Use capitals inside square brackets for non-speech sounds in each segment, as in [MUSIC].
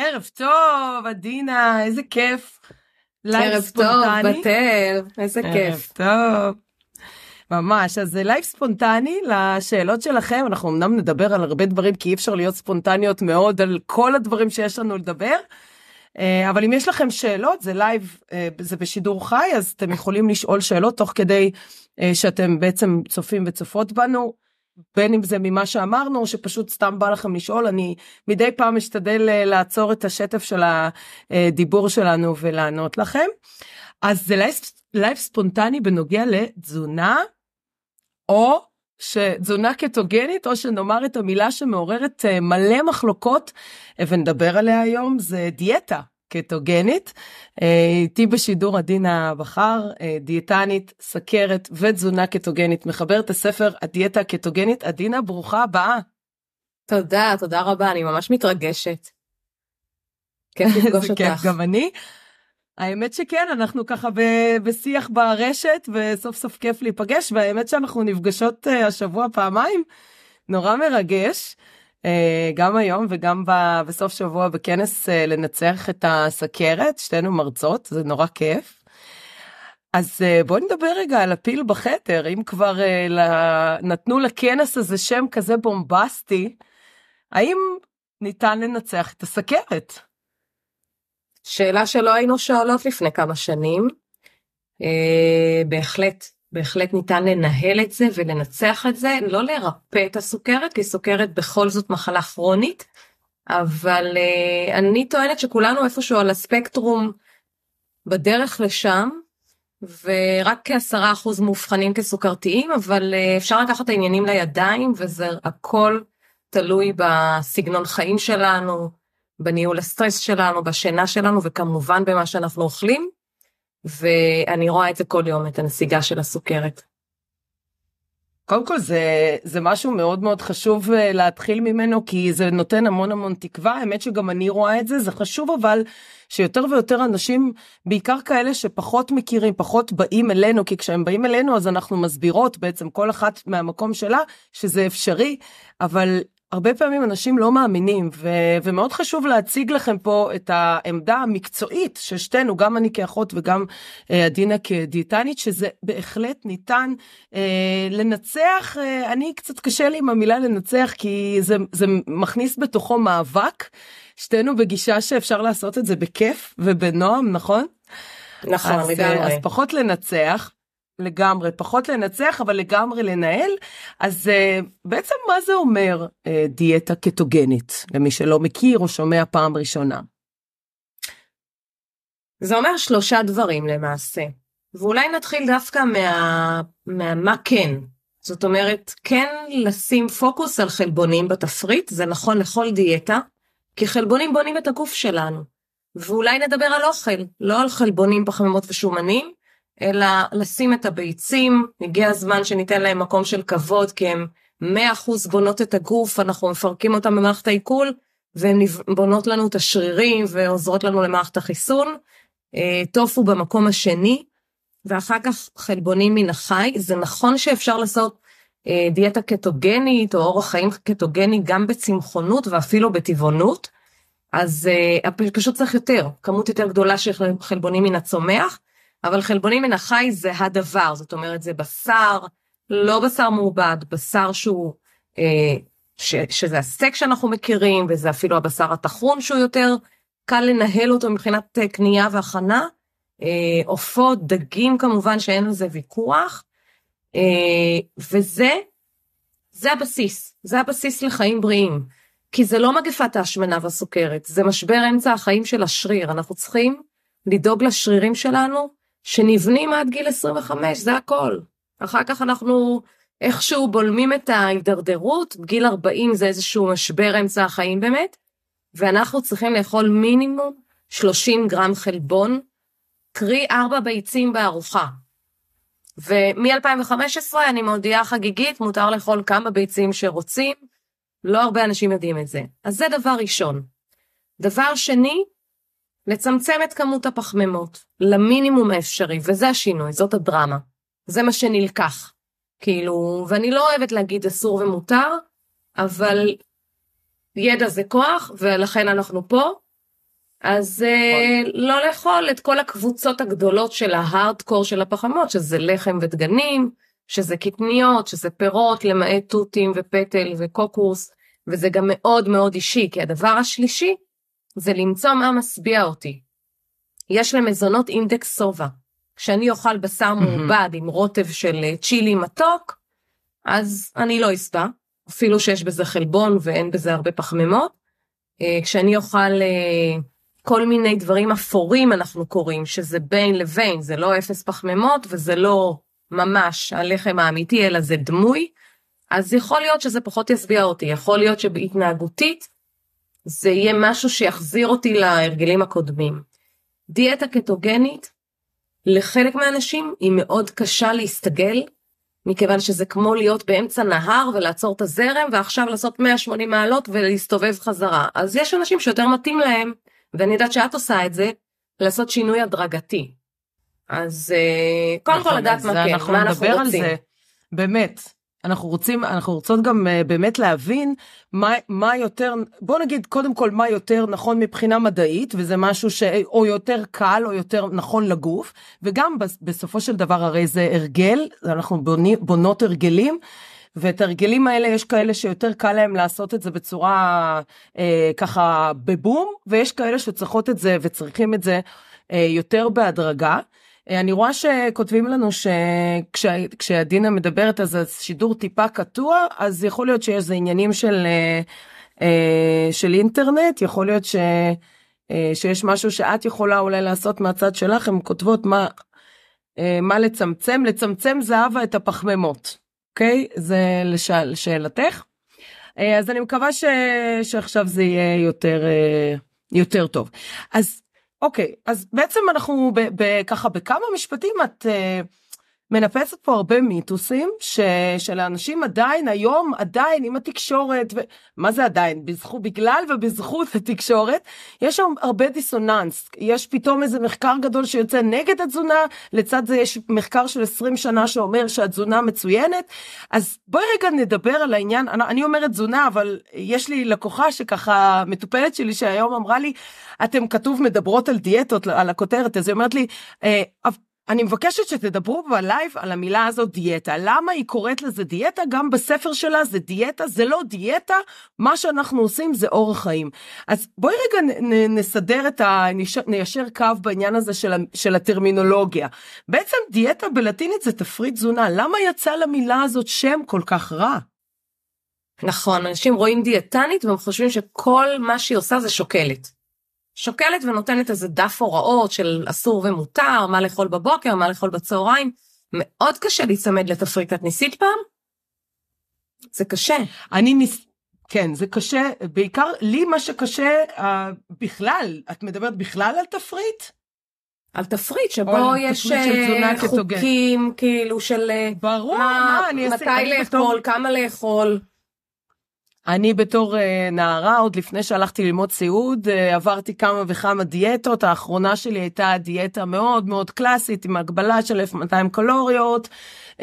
ערב טוב, עדינה, איזה כיף. ערב טוב, בתאל, איזה כיף. טוב. ממש, אז זה לייב ספונטני לשאלות שלכם, אנחנו אמנם נדבר על הרבה דברים כי אי אפשר להיות ספונטניות מאוד על כל הדברים שיש לנו לדבר, אה, אבל אם יש לכם שאלות זה לייב, אה, זה בשידור חי, אז אתם יכולים לשאול שאלות תוך כדי אה, שאתם בעצם צופים וצופות בנו. בין אם זה ממה שאמרנו, שפשוט סתם בא לכם לשאול, אני מדי פעם משתדל אה, לעצור את השטף של הדיבור שלנו ולענות לכם. אז זה לייב ספונטני בנוגע לתזונה, או שתזונה קטוגנית, או שנאמר את המילה שמעוררת אה, מלא מחלוקות, ונדבר עליה היום, זה דיאטה. קטוגנית. אה, איתי בשידור עדינה בכר, אה, דיאטנית, סכרת ותזונה קטוגנית, מחברת הספר הדיאטה הקטוגנית. עדינה, ברוכה הבאה. תודה, תודה רבה, אני ממש מתרגשת. כיף [LAUGHS] לפגוש אותך. כיף, גם אני. האמת שכן, אנחנו ככה בשיח ברשת, וסוף סוף כיף להיפגש, והאמת שאנחנו נפגשות אה, השבוע פעמיים, נורא מרגש. אה, גם היום וגם בסוף שבוע בכנס אה, לנצח את הסכרת, שתינו מרצות, זה נורא כיף. אז אה, בואי נדבר רגע על הפיל בחדר, אם כבר נתנו לכנס הזה שם כזה בומבסטי, האם ניתן לנצח את הסכרת? שאלה שלא היינו שואלות לפני כמה שנים. בהחלט בהחלט ניתן לנהל את זה ולנצח את זה, לא לרפא את הסוכרת, כי סוכרת בכל זאת מחלה כרונית, אבל uh, אני טוענת שכולנו איפשהו על הספקטרום בדרך לשם, ורק כעשרה אחוז מאובחנים כסוכרתיים, אבל uh, אפשר לקחת את העניינים לידיים, וזה הכל תלוי בסגנון חיים שלנו, בניהול הסטרס שלנו, בשינה שלנו, וכמובן במה שאנחנו אוכלים. ואני רואה את זה כל יום, את הנסיגה של הסוכרת. קודם כל זה, זה משהו מאוד מאוד חשוב אה, להתחיל ממנו כי זה נותן המון המון תקווה האמת שגם אני רואה את זה זה חשוב אבל שיותר ויותר אנשים בעיקר כאלה שפחות מכירים פחות באים אלינו כי כשהם באים אלינו אז אנחנו מסבירות בעצם כל אחת מהמקום שלה שזה אפשרי אבל הרבה פעמים אנשים לא מאמינים ו- ומאוד חשוב להציג לכם פה את העמדה המקצועית ששתינו גם אני כאחות וגם אה, עדינה כדיאטנית שזה בהחלט ניתן אה, לנצח אה, אני קצת קשה לי עם המילה לנצח כי זה, זה מכניס בתוכו מאבק שתינו בגישה שאפשר לעשות את זה בכיף ובנועם נכון? נכון אז, לגמרי. אז פחות לנצח לגמרי, פחות לנצח, אבל לגמרי לנהל. אז uh, בעצם מה זה אומר uh, דיאטה קטוגנית, למי שלא מכיר או שומע פעם ראשונה? זה אומר שלושה דברים למעשה, ואולי נתחיל דווקא מה, מה מה כן. זאת אומרת, כן לשים פוקוס על חלבונים בתפריט, זה נכון לכל דיאטה, כי חלבונים בונים את הגוף שלנו. ואולי נדבר על אוכל, לא על חלבונים פחמימות ושומנים, אלא לשים את הביצים, הגיע הזמן שניתן להם מקום של כבוד, כי הם 100% בונות את הגוף, אנחנו מפרקים אותם במערכת העיכול, והן בונות לנו את השרירים ועוזרות לנו למערכת החיסון. אה, טופו במקום השני, ואחר כך חלבונים מן החי. זה נכון שאפשר לעשות אה, דיאטה קטוגנית או אורח חיים קטוגני גם בצמחונות ואפילו בטבעונות, אז אה, פשוט צריך יותר, כמות יותר גדולה של חלבונים מן הצומח. אבל חלבונים מן החי זה הדבר, זאת אומרת זה בשר, לא בשר מעובד, בשר שהוא, אה, ש, שזה הסטייק שאנחנו מכירים, וזה אפילו הבשר הטחון שהוא יותר קל לנהל אותו מבחינת אה, קנייה והכנה. אה, עופות, אה, דגים כמובן שאין על זה ויכוח. אה, וזה, זה הבסיס, זה הבסיס לחיים בריאים. כי זה לא מגפת ההשמנה והסוכרת, זה משבר אמצע החיים של השריר, אנחנו צריכים לדאוג לשרירים שלנו שנבנים עד גיל 25, זה הכל. אחר כך אנחנו איכשהו בולמים את ההידרדרות, גיל 40 זה איזשהו משבר אמצע החיים באמת, ואנחנו צריכים לאכול מינימום 30 גרם חלבון, קרי 4 ביצים בארוחה. ומ-2015 אני מודיעה חגיגית, מותר לאכול כמה ביצים שרוצים, לא הרבה אנשים יודעים את זה. אז זה דבר ראשון. דבר שני, לצמצם את כמות הפחמימות למינימום האפשרי, וזה השינוי, זאת הדרמה. זה מה שנלקח. כאילו, ואני לא אוהבת להגיד אסור ומותר, אבל ידע זה כוח, ולכן אנחנו פה, אז נכון. לא לאכול את כל הקבוצות הגדולות של ההארדקור של הפחמות, שזה לחם ודגנים, שזה קטניות, שזה פירות, למעט תותים ופטל וקוקוס, וזה גם מאוד מאוד אישי, כי הדבר השלישי זה למצוא מה משביע אותי. יש למזונות אינדקס סובה. כשאני אוכל בשר מעובד עם רוטב של אה, צ'ילי מתוק, אז אני לא אשבע, אפילו שיש בזה חלבון ואין בזה הרבה פחמימות. אה, כשאני אוכל אה, כל מיני דברים אפורים אנחנו קוראים, שזה בין לבין, זה לא אפס פחמימות וזה לא ממש הלחם האמיתי, אלא זה דמוי, אז יכול להיות שזה פחות ישביע אותי, יכול להיות שבהתנהגותית זה יהיה משהו שיחזיר אותי להרגלים הקודמים. דיאטה קטוגנית, לחלק מהאנשים היא מאוד קשה להסתגל, מכיוון שזה כמו להיות באמצע נהר ולעצור את הזרם ועכשיו לעשות 180 מעלות ולהסתובב חזרה. אז יש אנשים שיותר מתאים להם, ואני יודעת שאת עושה את זה, לעשות שינוי הדרגתי. אז אה, קודם כל נכון, לדעת מה כן, מה אנחנו רוצים. באמת, אנחנו רוצים, אנחנו רוצות גם uh, באמת להבין מה, מה יותר, בוא נגיד קודם כל מה יותר נכון מבחינה מדעית, וזה משהו שאו יותר קל או יותר נכון לגוף, וגם בסופו של דבר הרי זה הרגל, אנחנו בוני, בונות הרגלים. ואת הרגלים האלה יש כאלה שיותר קל להם לעשות את זה בצורה אה, ככה בבום, ויש כאלה שצריכות את זה וצריכים את זה אה, יותר בהדרגה. אה, אני רואה שכותבים לנו שכשעדינה מדברת אז השידור טיפה קטוע, אז יכול להיות שיש איזה עניינים של, אה, אה, של אינטרנט, יכול להיות ש, שיש משהו שאת יכולה אולי לעשות מהצד שלך, הן כותבות מה, מה לצמצם, לצמצם זהבה את הפחמימות, אוקיי? זה לשאלתך. אז אני מקווה ש, שעכשיו זה יהיה יותר, יותר טוב. אז אוקיי, אז בעצם אנחנו ככה בכמה משפטים את uh, מנפצת פה הרבה מיתוסים ש, שלאנשים עדיין היום עדיין עם התקשורת ומה זה עדיין? בזכות בגלל ובזכות התקשורת יש שם הרבה דיסוננס. יש פתאום איזה מחקר גדול שיוצא נגד התזונה לצד זה יש מחקר של 20 שנה שאומר שהתזונה מצוינת. אז בואי רגע נדבר על העניין. אני, אני אומרת תזונה אבל יש לי לקוחה שככה מטופלת שלי שהיום אמרה לי אתם כתוב מדברות על דיאטות על הכותרת אז היא אומרת לי אה, אני מבקשת שתדברו בלייב על המילה הזאת דיאטה. למה היא קוראת לזה דיאטה? גם בספר שלה זה דיאטה, זה לא דיאטה, מה שאנחנו עושים זה אורח חיים. אז בואי רגע נ, נסדר את ה... ניישר קו בעניין הזה של, של הטרמינולוגיה. בעצם דיאטה בלטינית זה תפריט תזונה, למה יצא למילה הזאת שם כל כך רע? נכון, אנשים רואים דיאטנית והם חושבים שכל מה שהיא עושה זה שוקלת. שוקלת ונותנת איזה דף הוראות של אסור ומותר, מה לאכול בבוקר, מה לאכול בצהריים. מאוד קשה להיצמד לתפריט. את ניסית פעם? זה קשה. אני ניס... כן, זה קשה, בעיקר לי מה שקשה uh, בכלל, את מדברת בכלל על תפריט? על תפריט שבו יש אה, חוקים כאילו של אה, ברור, מה, מה אני מתי לאכול, בתור... כמה לאכול. אני בתור uh, נערה, עוד לפני שהלכתי ללמוד סיעוד, uh, עברתי כמה וכמה דיאטות, האחרונה שלי הייתה דיאטה מאוד מאוד קלאסית, עם הגבלה של 1200 קלוריות, um,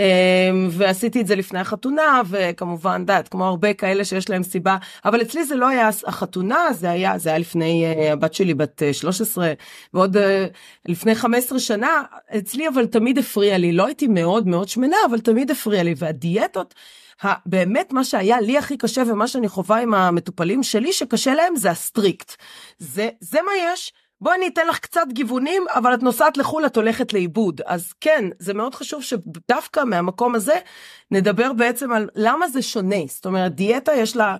ועשיתי את זה לפני החתונה, וכמובן, דעת, כמו הרבה כאלה שיש להם סיבה, אבל אצלי זה לא היה החתונה, זה היה, זה היה לפני, הבת שלי בת uh, 13, ועוד לפני 15 שנה, אצלי אבל תמיד הפריע לי, לא הייתי מאוד מאוד שמנה, אבל תמיד הפריע לי, והדיאטות, באמת מה שהיה לי הכי קשה ומה שאני חווה עם המטופלים שלי שקשה להם זה ה strict. זה, זה מה יש. בואי אני אתן לך קצת גיוונים, אבל את נוסעת לחו"ל, את הולכת לאיבוד. אז כן, זה מאוד חשוב שדווקא מהמקום הזה נדבר בעצם על למה זה שונה. זאת אומרת, דיאטה יש לה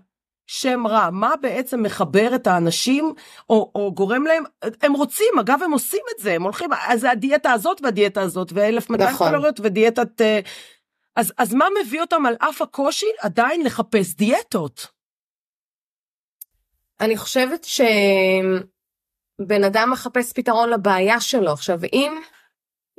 שם רע, מה בעצם מחבר את האנשים או, או גורם להם, הם רוצים, אגב הם עושים את זה, הם הולכים, אז זה הדיאטה הזאת והדיאטה הזאת, ו-1200 נכון. קלוריות ודיאטת uh, אז, אז מה מביא אותם על אף הקושי עדיין לחפש דיאטות? אני חושבת שבן אדם מחפש פתרון לבעיה שלו. עכשיו, אם,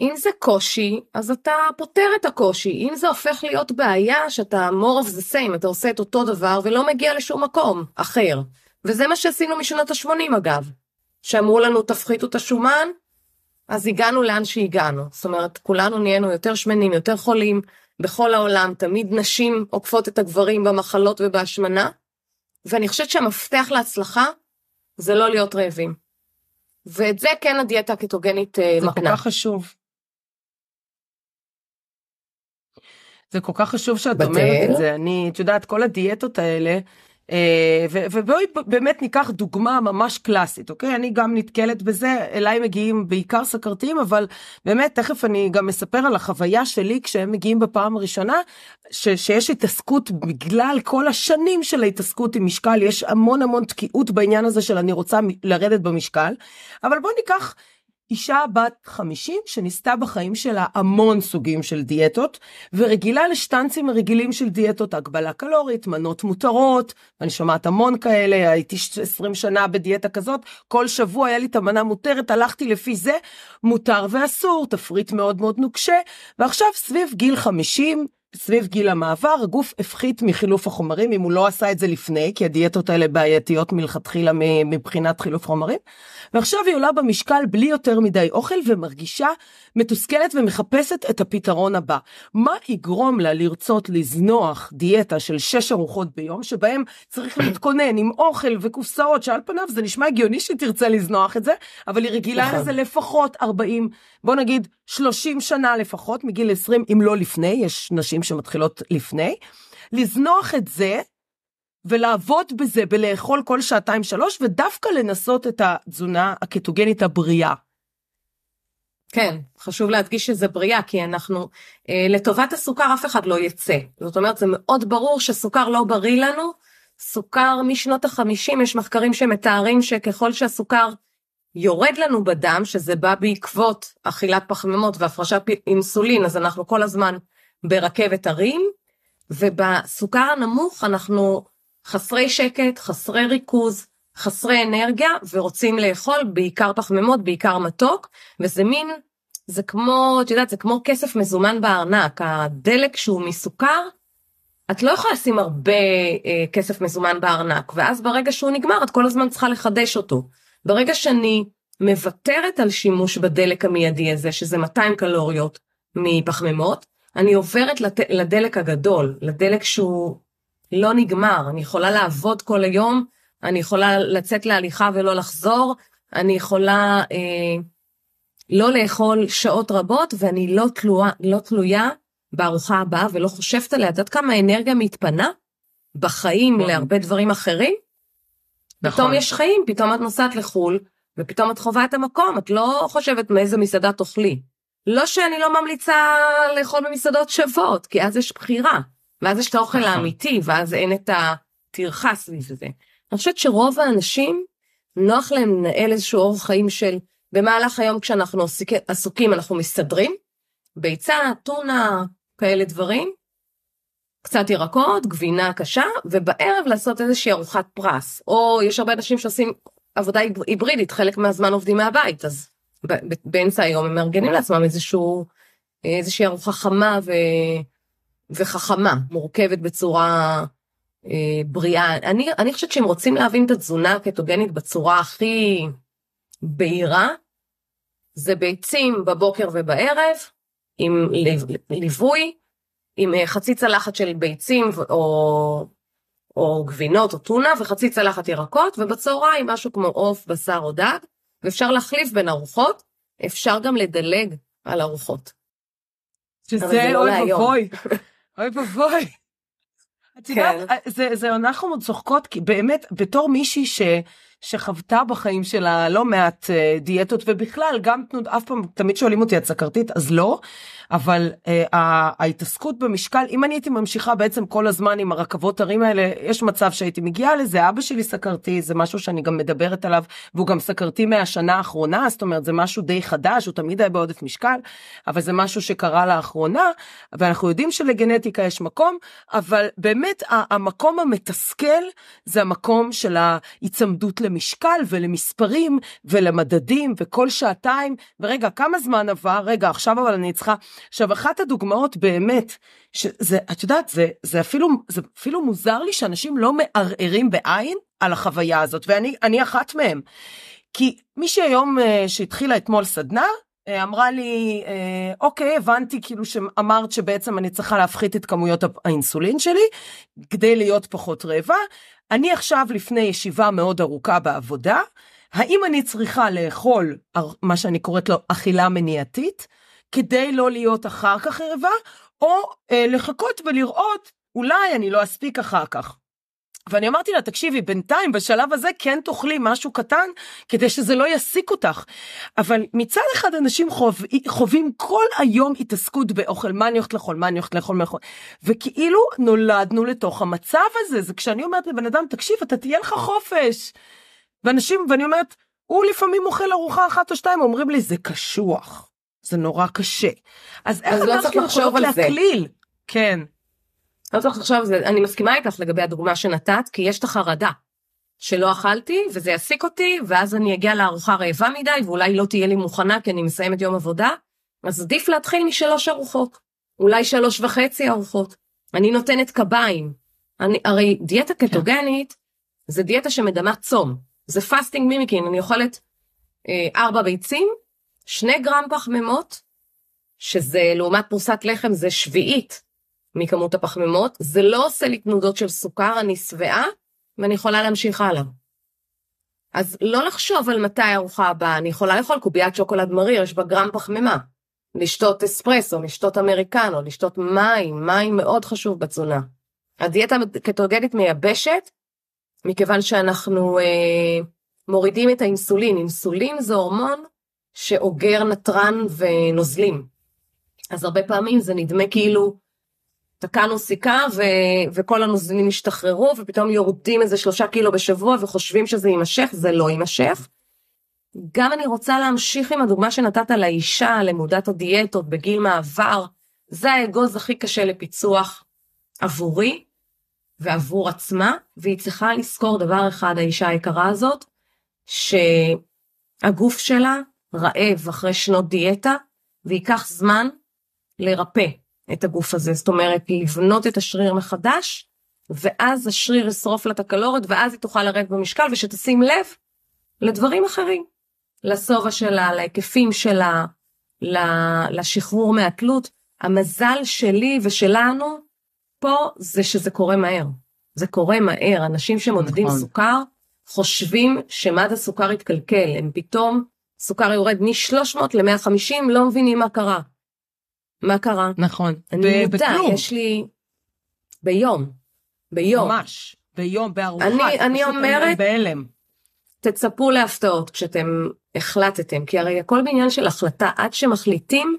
אם זה קושי, אז אתה פותר את הקושי. אם זה הופך להיות בעיה, שאתה more of the same, אתה עושה את אותו דבר ולא מגיע לשום מקום אחר. וזה מה שעשינו משנות ה-80 אגב. שאמרו לנו תפחיתו את השומן, אז הגענו לאן שהגענו. זאת אומרת, כולנו נהיינו יותר שמנים, יותר חולים, בכל העולם, תמיד נשים עוקפות את הגברים במחלות ובהשמנה, ואני חושבת שהמפתח להצלחה זה לא להיות רעבים. ואת זה כן הדיאטה הקטוגנית אה, זה מקנה. כל כך חשוב. זה כל כך חשוב שאת בתל? אומרת את זה, אני, את יודעת, כל הדיאטות האלה, ובואי באמת ניקח דוגמה ממש קלאסית, אוקיי? אני גם נתקלת בזה, אליי מגיעים בעיקר סכרתיים, אבל באמת, תכף אני גם אספר על החוויה שלי כשהם מגיעים בפעם הראשונה, ש- שיש התעסקות בגלל כל השנים של ההתעסקות עם משקל, יש המון המון תקיעות בעניין הזה של אני רוצה לרדת במשקל, אבל בואי ניקח אישה בת 50 שניסתה בחיים שלה המון סוגים של דיאטות ורגילה לשטנצים רגילים של דיאטות הגבלה קלורית מנות מותרות אני שומעת המון כאלה הייתי 20 שנה בדיאטה כזאת כל שבוע היה לי את המנה מותרת הלכתי לפי זה מותר ואסור תפריט מאוד מאוד נוקשה ועכשיו סביב גיל 50 סביב גיל המעבר הגוף הפחית מחילוף החומרים אם הוא לא עשה את זה לפני כי הדיאטות האלה בעייתיות מלכתחילה מבחינת חילוף חומרים. ועכשיו היא עולה במשקל בלי יותר מדי אוכל ומרגישה מתוסכלת ומחפשת את הפתרון הבא. מה יגרום לה לרצות לזנוח דיאטה של שש ארוחות ביום שבהם צריך [CLEARS THROAT] להתכונן עם אוכל וקופסאות שעל פניו זה נשמע הגיוני שהיא תרצה לזנוח את זה אבל היא רגילה נכון. לזה לפחות 40 בוא נגיד 30 שנה לפחות מגיל 20 אם לא לפני יש נשים שמתחילות לפני. לזנוח את זה ולעבוד בזה בלאכול כל שעתיים שלוש ודווקא לנסות את התזונה הקטוגנית הבריאה. כן, חשוב להדגיש שזה בריאה, כי אנחנו, אה, לטובת הסוכר אף אחד לא יצא. זאת אומרת, זה מאוד ברור שסוכר לא בריא לנו. סוכר משנות החמישים, יש מחקרים שמתארים שככל שהסוכר יורד לנו בדם, שזה בא בעקבות אכילת פחמימות והפרשת אינסולין, אז אנחנו כל הזמן ברכבת הרים, ובסוכר הנמוך אנחנו חסרי שקט, חסרי ריכוז, חסרי אנרגיה, ורוצים לאכול בעיקר פחמימות, בעיקר מתוק, וזה מין, זה כמו, את יודעת, זה כמו כסף מזומן בארנק, הדלק שהוא מסוכר, את לא יכולה לשים הרבה אה, כסף מזומן בארנק, ואז ברגע שהוא נגמר, את כל הזמן צריכה לחדש אותו. ברגע שאני מוותרת על שימוש בדלק המיידי הזה, שזה 200 קלוריות מפחמימות, אני עוברת לת... לדלק הגדול, לדלק שהוא לא נגמר, אני יכולה לעבוד כל היום, אני יכולה לצאת להליכה ולא לחזור, אני יכולה אה, לא לאכול שעות רבות ואני לא תלויה, לא תלויה בארוחה הבאה ולא חושבת עליה. את יודעת כמה אנרגיה מתפנה בחיים נכון. להרבה דברים אחרים? פתאום יש חיים, פתאום את נוסעת לחו"ל, ופתאום את חווה את המקום, את לא חושבת מאיזה מסעדה תאכלי. לא שאני לא ממליצה לאכול במסעדות שוות, כי אז יש בחירה, ואז יש את האוכל נכון. האמיתי, ואז אין את הטרחה סביב זה. אני חושבת שרוב האנשים, נוח להם לנהל איזשהו אורח חיים של במהלך היום כשאנחנו עסוק, עסוקים אנחנו מסתדרים, ביצה, טונה, כאלה דברים, קצת ירקות, גבינה קשה, ובערב לעשות איזושהי ארוחת פרס. או יש הרבה אנשים שעושים עבודה היב- היברידית, חלק מהזמן עובדים מהבית, אז באמצע היום הם מארגנים לעצמם איזשהו, איזושהי ארוחה חמה ו... וחכמה, מורכבת בצורה אה, בריאה. אני, אני חושבת שאם רוצים להבין את התזונה הקטוגנית בצורה הכי בהירה, זה ביצים בבוקר ובערב, עם ליו- ליווי, עם אה, חצי צלחת של ביצים או, או גבינות או טונה וחצי צלחת ירקות, ובצהריים משהו כמו עוף, בשר או דג, ואפשר להחליף בין ארוחות, אפשר גם לדלג על ארוחות. שזה לא אוי. ואבוי, אוי ואבוי. את יודעת, כן. זה, זה אנחנו צוחקות, כי באמת, בתור מישהי ש, שחוותה בחיים שלה לא מעט אה, דיאטות, ובכלל, גם אף פעם, תמיד שואלים אותי, את סכרתית? אז לא, אבל אה, ההתעסקות במשקל, אם אני הייתי ממשיכה בעצם כל הזמן עם הרכבות הרים האלה, יש מצב שהייתי מגיעה לזה, אבא שלי סכרתי, זה משהו שאני גם מדברת עליו, והוא גם סכרתי מהשנה האחרונה, זאת אומרת, זה משהו די חדש, הוא תמיד היה בעודף משקל, אבל זה משהו שקרה לאחרונה, ואנחנו יודעים שלגנטיקה יש מקום, אבל באמת המקום המתסכל זה המקום של ההיצמדות למשקל ולמספרים ולמדדים וכל שעתיים, ורגע, כמה זמן עבר? רגע, עכשיו אבל אני צריכה... עכשיו, אחת הדוגמאות באמת, שזה, את יודעת, זה, זה, אפילו, זה אפילו מוזר לי שאנשים לא מערערים בעין על החוויה הזאת, ואני אני אחת מהם. כי מי שהיום, אה, שהתחילה אתמול סדנה, אמרה לי, אה, אוקיי, הבנתי כאילו שאמרת שבעצם אני צריכה להפחית את כמויות האינסולין שלי כדי להיות פחות רעבה. אני עכשיו לפני ישיבה מאוד ארוכה בעבודה, האם אני צריכה לאכול מה שאני קוראת לו אכילה מניעתית, כדי לא להיות אחר כך רעבה, או אה, לחכות ולראות, אולי אני לא אספיק אחר כך. ואני אמרתי לה, תקשיבי, בינתיים, בשלב הזה כן תאכלי משהו קטן, כדי שזה לא יסיק אותך. אבל מצד אחד אנשים חוב, חווים כל היום התעסקות באוכל, מה אני הולכת לאכול, מה אני הולכת לאכול, מה אני וכאילו נולדנו לתוך המצב הזה, זה כשאני אומרת לבן אדם, תקשיב, אתה תהיה לך חופש. ואנשים, ואני אומרת, הוא לפעמים אוכל ארוחה אחת או שתיים, אומרים לי, זה קשוח, זה נורא קשה. אז איך לא אנחנו יכולות להקליל? כן. לא צריך לחשוב על זה, אני מסכימה איתך לגבי הדוגמה שנתת, כי יש את החרדה. שלא אכלתי וזה יעסיק אותי ואז אני אגיע לארוחה רעבה מדי ואולי לא תהיה לי מוכנה כי אני מסיימת יום עבודה אז עדיף להתחיל משלוש ארוחות אולי שלוש וחצי ארוחות אני נותנת קביים אני הרי דיאטה כן. קטוגנית. זה דיאטה שמדמה צום זה fasting mimicking אני אוכלת אה, ארבע ביצים שני גרם פחמימות שזה לעומת פרוסת לחם זה שביעית מכמות הפחמימות, זה לא עושה לי תנודות של סוכר, אני שבעה ואני יכולה להמשיך הלאה. אז לא לחשוב על מתי הארוחה הבאה, אני יכולה לאכול קוביית שוקולד מריר, יש בה גרם פחמימה. לשתות אספרסו, לשתות אמריקנו, לשתות מים, מים מאוד חשוב בתזונה. הדיאטה קטוגנית מייבשת, מכיוון שאנחנו אה, מורידים את האינסולין. אינסולין זה הורמון שאוגר נתרן ונוזלים. אז הרבה פעמים זה נדמה כאילו תקענו סיכה ו... וכל הנוזלים השתחררו ופתאום יורדים איזה שלושה קילו בשבוע וחושבים שזה יימשך, זה לא יימשך. גם אני רוצה להמשיך עם הדוגמה שנתת לאישה, למודת הדיאטות בגיל מעבר, זה האגוז הכי קשה לפיצוח עבורי ועבור עצמה, והיא צריכה לזכור דבר אחד, האישה היקרה הזאת, שהגוף שלה רעב אחרי שנות דיאטה, וייקח זמן לרפא. את הגוף הזה, זאת אומרת לבנות את השריר מחדש, ואז השריר ישרוף לה את הקלוריות, ואז היא תוכל לרדת במשקל, ושתשים לב לדברים אחרים, לשובע שלה, להיקפים שלה, לשחרור מהתלות. המזל שלי ושלנו פה זה שזה קורה מהר. זה קורה מהר, אנשים שמודדים נכון. סוכר חושבים שמד הסוכר התקלקל, הם פתאום, סוכר יורד מ-300 ל-150, לא מבינים מה קרה. מה קרה? נכון. אני מודע, יש לי... ביום. ביום. ממש. ביום, בארוחה. אני, אני אומרת... בהלם. תצפו להפתעות כשאתם החלטתם, כי הרי הכל בעניין של החלטה, עד שמחליטים,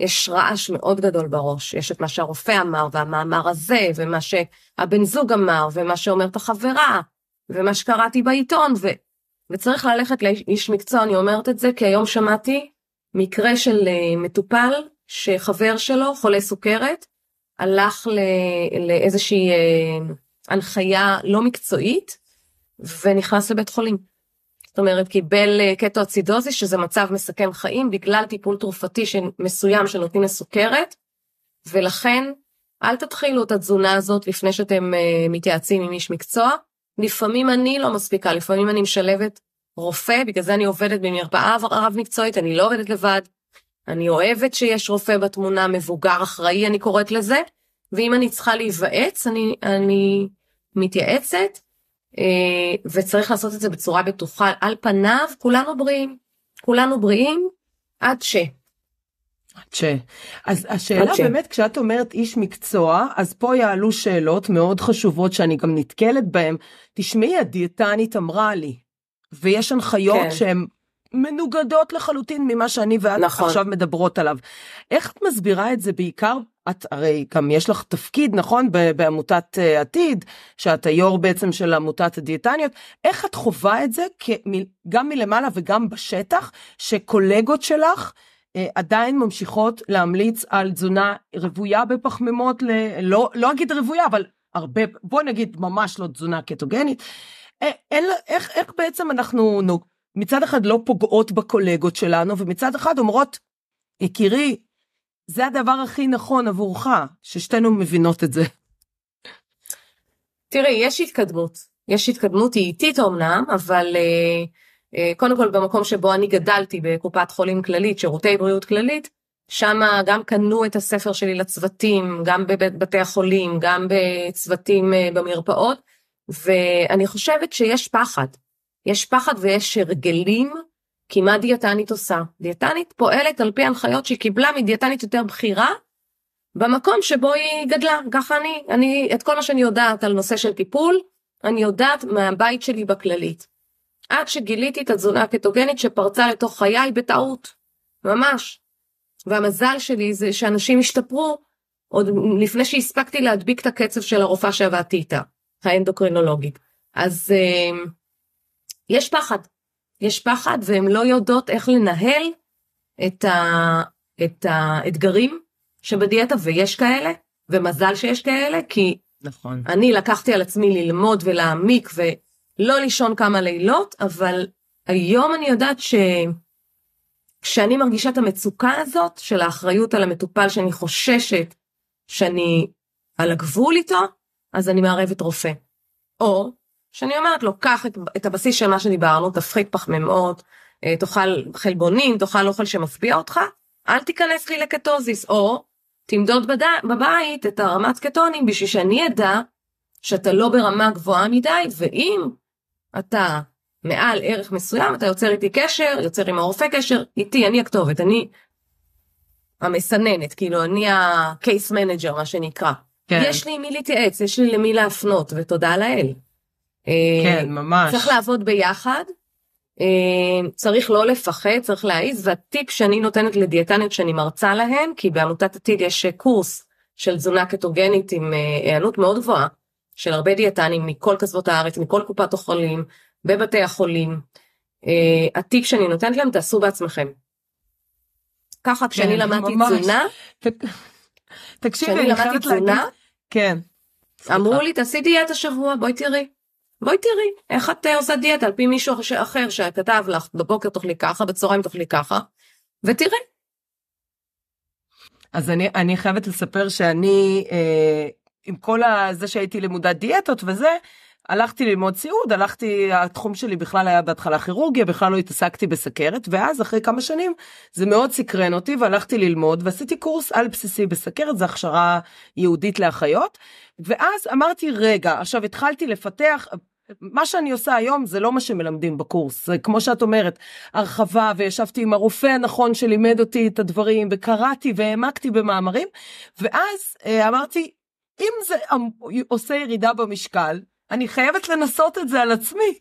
יש רעש מאוד גדול בראש. יש את מה שהרופא אמר, והמאמר הזה, ומה שהבן זוג אמר, ומה שאומרת החברה, ומה שקראתי בעיתון, ו... וצריך ללכת לאיש מקצוע, אני אומרת את זה, כי היום שמעתי מקרה של אה, מטופל שחבר שלו, חולה סוכרת, הלך לאיזושהי אה, הנחיה לא מקצועית ונכנס לבית חולים. זאת אומרת, קיבל אה, קטואצידוזיס, שזה מצב מסכם חיים, בגלל טיפול תרופתי מסוים שנותנים לסוכרת, ולכן אל תתחילו את התזונה הזאת לפני שאתם uh, מתייעצים עם איש מקצוע. לפעמים אני לא מספיקה, לפעמים אני משלבת רופא, בגלל זה אני עובדת במרפאה רב מקצועית, אני לא עובדת לבד. אני אוהבת שיש רופא בתמונה, מבוגר אחראי אני קוראת לזה, ואם אני צריכה להיוועץ, אני, אני מתייעצת, אה, וצריך לעשות את זה בצורה בטוחה. על פניו, כולנו בריאים. כולנו בריאים עד ש... עד ש... אז השאלה ש... באמת, כשאת אומרת איש מקצוע, אז פה יעלו שאלות מאוד חשובות שאני גם נתקלת בהן. תשמעי, הדיאטנית אמרה לי, ויש הנחיות כן. שהן מנוגדות לחלוטין ממה שאני ואת נכון. עכשיו מדברות עליו. איך את מסבירה את זה בעיקר? את הרי גם יש לך תפקיד נכון בעמותת uh, עתיד שאת היו"ר בעצם של עמותת הדיאטניות איך את חווה את זה גם מלמעלה וגם בשטח שקולגות שלך uh, עדיין ממשיכות להמליץ על תזונה רוויה בפחמימות ל... לא לא אגיד רוויה אבל הרבה בוא נגיד ממש לא תזונה קטוגנית. אה, אין, איך, איך בעצם אנחנו מצד אחד לא פוגעות בקולגות שלנו, ומצד אחד אומרות, יקירי, זה הדבר הכי נכון עבורך, ששתינו מבינות את זה. תראי, יש התקדמות. יש התקדמות, היא איטית אמנם, אבל uh, אה, קודם כל במקום שבו אני גדלתי בקופת חולים כללית, שירותי בריאות כללית, שם גם קנו את הספר שלי לצוותים, גם בבתי החולים, גם בצוותים אה, במרפאות, ואני חושבת שיש פחד. יש פחד ויש הרגלים, כי מה דיאטנית עושה? דיאטנית פועלת על פי הנחיות שהיא קיבלה מדיאטנית יותר בכירה, במקום שבו היא גדלה. ככה אני, אני, את כל מה שאני יודעת על נושא של טיפול, אני יודעת מהבית שלי בכללית. עד שגיליתי את התזונה הקטוגנית שפרצה לתוך חיי בטעות. ממש. והמזל שלי זה שאנשים השתפרו עוד לפני שהספקתי להדביק את הקצב של הרופאה שעבדתי איתה, האנדוקרינולוגית. אז אה, יש פחד. יש פחד והן לא יודעות איך לנהל את, ה, את האתגרים שבדיאטה, ויש כאלה, ומזל שיש כאלה, כי נכון. אני לקחתי על עצמי ללמוד ולהעמיק ולא לישון כמה לילות, אבל היום אני יודעת ש... כשאני מרגישה את המצוקה הזאת של האחריות על המטופל שאני חוששת שאני על הגבול איתו, אז אני מערבת רופא. או שאני אומרת לו, קח את, את הבסיס של מה שדיברנו, תפחית פחמימות, אה, תאכל חלבונים, תאכל אוכל שמשביע אותך, אל תיכנס לי לקטוזיס, או תמדוד בד... בבית את הרמת קטונים בשביל שאני אדע שאתה לא ברמה גבוהה מדי, ואם אתה מעל ערך מסוים, אתה יוצר איתי קשר, יוצר עם הרופא קשר, איתי, אני הכתובת, אני המסננת, כאילו אני ה-case manager, מה שנקרא. כן. יש לי עם מי להתייעץ, יש לי למי להפנות, ותודה לאל. כן, ממש. צריך לעבוד ביחד, אה, צריך לא לפחד, צריך להעיז, והטיפ שאני נותנת לדיאטניות שאני מרצה להן, כי בעמותת עתיד יש קורס של תזונה קטוגנית עם אה, היענות מאוד גבוהה, של הרבה דיאטנים מכל קצוות הארץ, מכל קופת החולים, בבתי החולים. אה, הטיפ שאני נותנת להם, תעשו בעצמכם. ככה כשאני כן, למדתי תזונה, תקשיבי, אני חייבת להגיד, כן. אמרו לי תעשי דיאטה שבוע, בואי תראי. בואי תראי איך את אה, עושה דיאטה על פי מישהו אחר שכתב לך בבוקר תאכלי ככה, בצהריים תאכלי ככה, ותראי. אז אני, אני חייבת לספר שאני, אה, עם כל זה שהייתי לימודת דיאטות וזה, הלכתי ללמוד סיעוד, הלכתי, התחום שלי בכלל היה בהתחלה כירורגיה, בכלל לא התעסקתי בסכרת, ואז אחרי כמה שנים זה מאוד סקרן אותי והלכתי ללמוד ועשיתי קורס על בסיסי בסכרת, זו הכשרה ייעודית לאחיות, ואז אמרתי רגע, עכשיו התחלתי לפתח, מה שאני עושה היום זה לא מה שמלמדים בקורס, זה כמו שאת אומרת, הרחבה וישבתי עם הרופא הנכון שלימד אותי את הדברים וקראתי והעמקתי במאמרים, ואז אה, אמרתי, אם זה עושה ירידה במשקל, אני חייבת לנסות את זה על עצמי.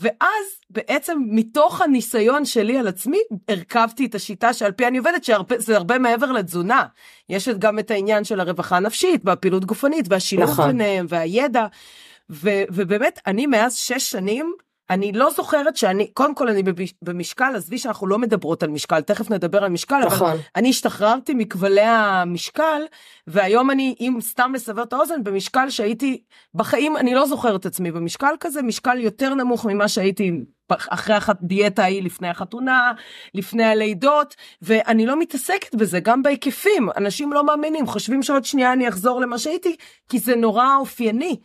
ואז בעצם מתוך הניסיון שלי על עצמי הרכבתי את השיטה שעל פי אני עובדת שזה הרבה מעבר לתזונה. יש גם את העניין של הרווחה הנפשית והפעילות גופנית והשילוב נכון. ביניהם והידע. ו, ובאמת אני מאז שש שנים אני לא זוכרת שאני קודם כל אני במשקל עזבי שאנחנו לא מדברות על משקל תכף נדבר על משקל נכון. אבל אני השתחררתי מכבלי המשקל והיום אני אם סתם לסבר את האוזן במשקל שהייתי בחיים אני לא זוכרת את עצמי במשקל כזה משקל יותר נמוך ממה שהייתי אחרי הדיאטה ההיא לפני החתונה לפני הלידות ואני לא מתעסקת בזה גם בהיקפים אנשים לא מאמינים חושבים שעוד שנייה אני אחזור למה שהייתי כי זה נורא אופייני.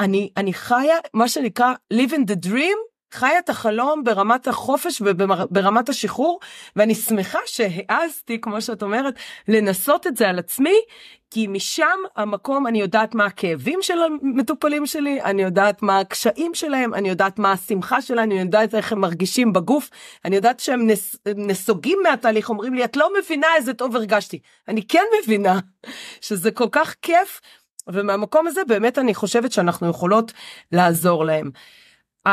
אני, אני חיה, מה שנקרא, live in the dream, חיה את החלום ברמת החופש וברמת השחרור, ואני שמחה שהעזתי, כמו שאת אומרת, לנסות את זה על עצמי, כי משם המקום, אני יודעת מה הכאבים של המטופלים שלי, אני יודעת מה הקשיים שלהם, אני יודעת מה השמחה שלהם, אני יודעת איך הם מרגישים בגוף, אני יודעת שהם נס, נסוגים מהתהליך, אומרים לי, את לא מבינה איזה טוב הרגשתי. אני כן מבינה שזה כל כך כיף. ומהמקום הזה באמת אני חושבת שאנחנו יכולות לעזור להם. Uh,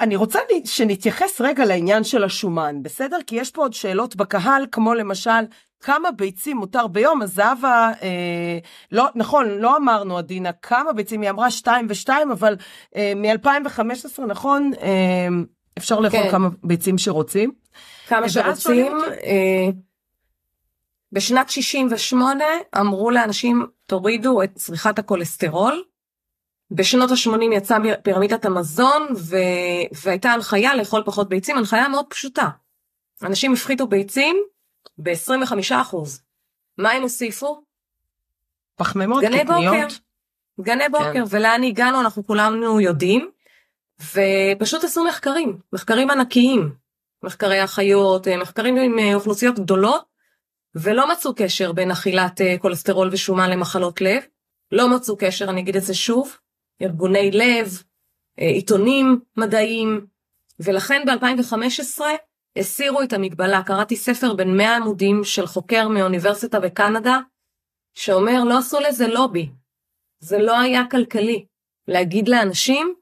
אני רוצה שנתייחס רגע לעניין של השומן, בסדר? כי יש פה עוד שאלות בקהל, כמו למשל, כמה ביצים מותר ביום? אז זהבה, אה, לא, נכון, לא אמרנו עדינה כמה ביצים, היא אמרה 2 ו-2, אבל אה, מ-2015, נכון, אה, אפשר לאכול כן. כמה ביצים שרוצים. כמה שרוצים. אה, בשנת 68 אמרו לאנשים תורידו את צריכת הכולסטרול. בשנות ה-80 יצאה פירמידת המזון ו... והייתה הנחיה לאכול פחות ביצים, הנחיה מאוד פשוטה. אנשים הפחיתו ביצים ב-25%. מה הם הוסיפו? פחמימות, גני קטניות. בוקר. גני בוקר, כן. ולאן הגענו אנחנו כולנו יודעים. ופשוט עשו מחקרים, מחקרים ענקיים, מחקרי אחיות, מחקרים עם אוכלוסיות גדולות, ולא מצאו קשר בין אכילת כולסטרול ושומן למחלות לב. לא מצאו קשר, אני אגיד את זה שוב, ארגוני לב, עיתונים מדעיים, ולכן ב-2015 הסירו את המגבלה. קראתי ספר בין 100 עמודים של חוקר מאוניברסיטה בקנדה, שאומר לא עשו לזה לובי. זה לא היה כלכלי. להגיד לאנשים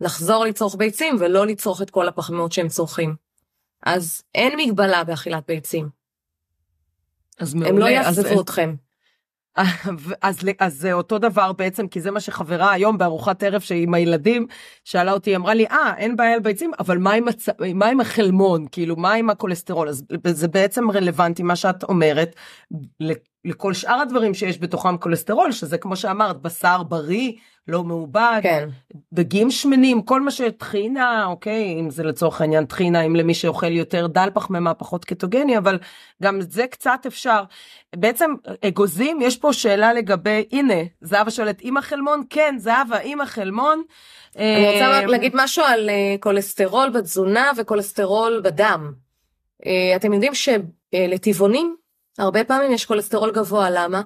לחזור לצרוך ביצים ולא לצרוך את כל הפחמימות שהם צורכים. אז אין מגבלה באכילת ביצים. אז מעולה. הם לא יאכזבו אתכם. אז, אז זה אותו דבר בעצם כי זה מה שחברה היום בארוחת ערב שעם הילדים שאלה אותי אמרה לי אה אין בעיה על ביצים אבל מה עם, הצ... מה עם החלמון כאילו מה עם הכולסטרול אז זה בעצם רלוונטי מה שאת אומרת לכל שאר הדברים שיש בתוכם כולסטרול שזה כמו שאמרת בשר בריא לא מעובד כן. דגים שמנים כל מה שטחינה אוקיי אם זה לצורך העניין טחינה אם למי שאוכל יותר דל פחמימה פחות קטוגני אבל גם זה קצת אפשר בעצם אגוזים יש פה שאלה לגבי הנה זהבה שואלת עם החלמון כן זהבה עם החלמון. אני רוצה אה, להגיד משהו על אה, כולסטרול בתזונה וכולסטרול בדם. אה, אתם יודעים שלטבעונים הרבה פעמים יש כולסטרול גבוה, למה?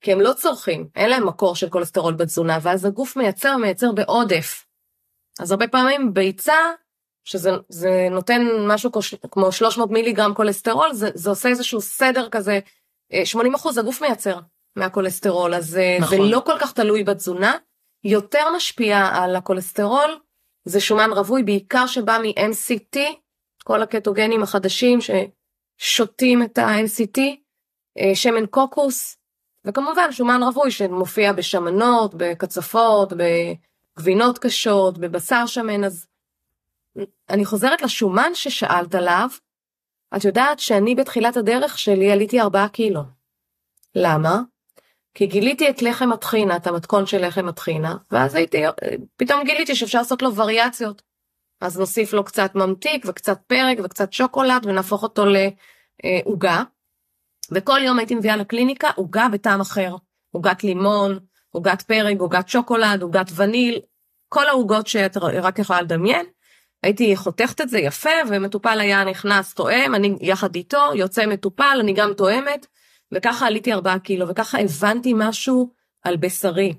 כי הם לא צורכים, אין להם מקור של כולסטרול בתזונה, ואז הגוף מייצר, מייצר בעודף. אז הרבה פעמים ביצה, שזה נותן משהו כמו 300 מיליגרם כולסטרול, זה, זה עושה איזשהו סדר כזה, 80 אה, אחוז הגוף מייצר מהכולסטרול, אז אה, נכון. זה לא כל כך תלוי בתזונה. יותר משפיע על הכולסטרול זה שומן רווי, בעיקר שבא מ-MCT, כל הקטוגנים החדשים ששותים את ה-MCT, שמן קוקוס, וכמובן שומן רווי שמופיע בשמנות, בקצפות, בגבינות קשות, בבשר שמן, אז אני חוזרת לשומן ששאלת עליו, את יודעת שאני בתחילת הדרך שלי עליתי 4 קילו. למה? כי גיליתי את לחם הטחינה, את המתכון של לחם הטחינה, ואז הייתי, פתאום גיליתי שאפשר לעשות לו וריאציות. אז נוסיף לו קצת ממתיק וקצת פרק וקצת שוקולד ונהפוך אותו לעוגה. וכל יום הייתי מביאה לקליניקה עוגה בטעם אחר, עוגת לימון, עוגת פרק, עוגת שוקולד, עוגת וניל, כל העוגות שאת רק יכולה לדמיין. הייתי חותכת את זה יפה ומטופל היה נכנס תואם, אני יחד איתו, יוצא מטופל, אני גם תואמת, וככה עליתי 4 קילו, וככה הבנתי משהו על בשרי.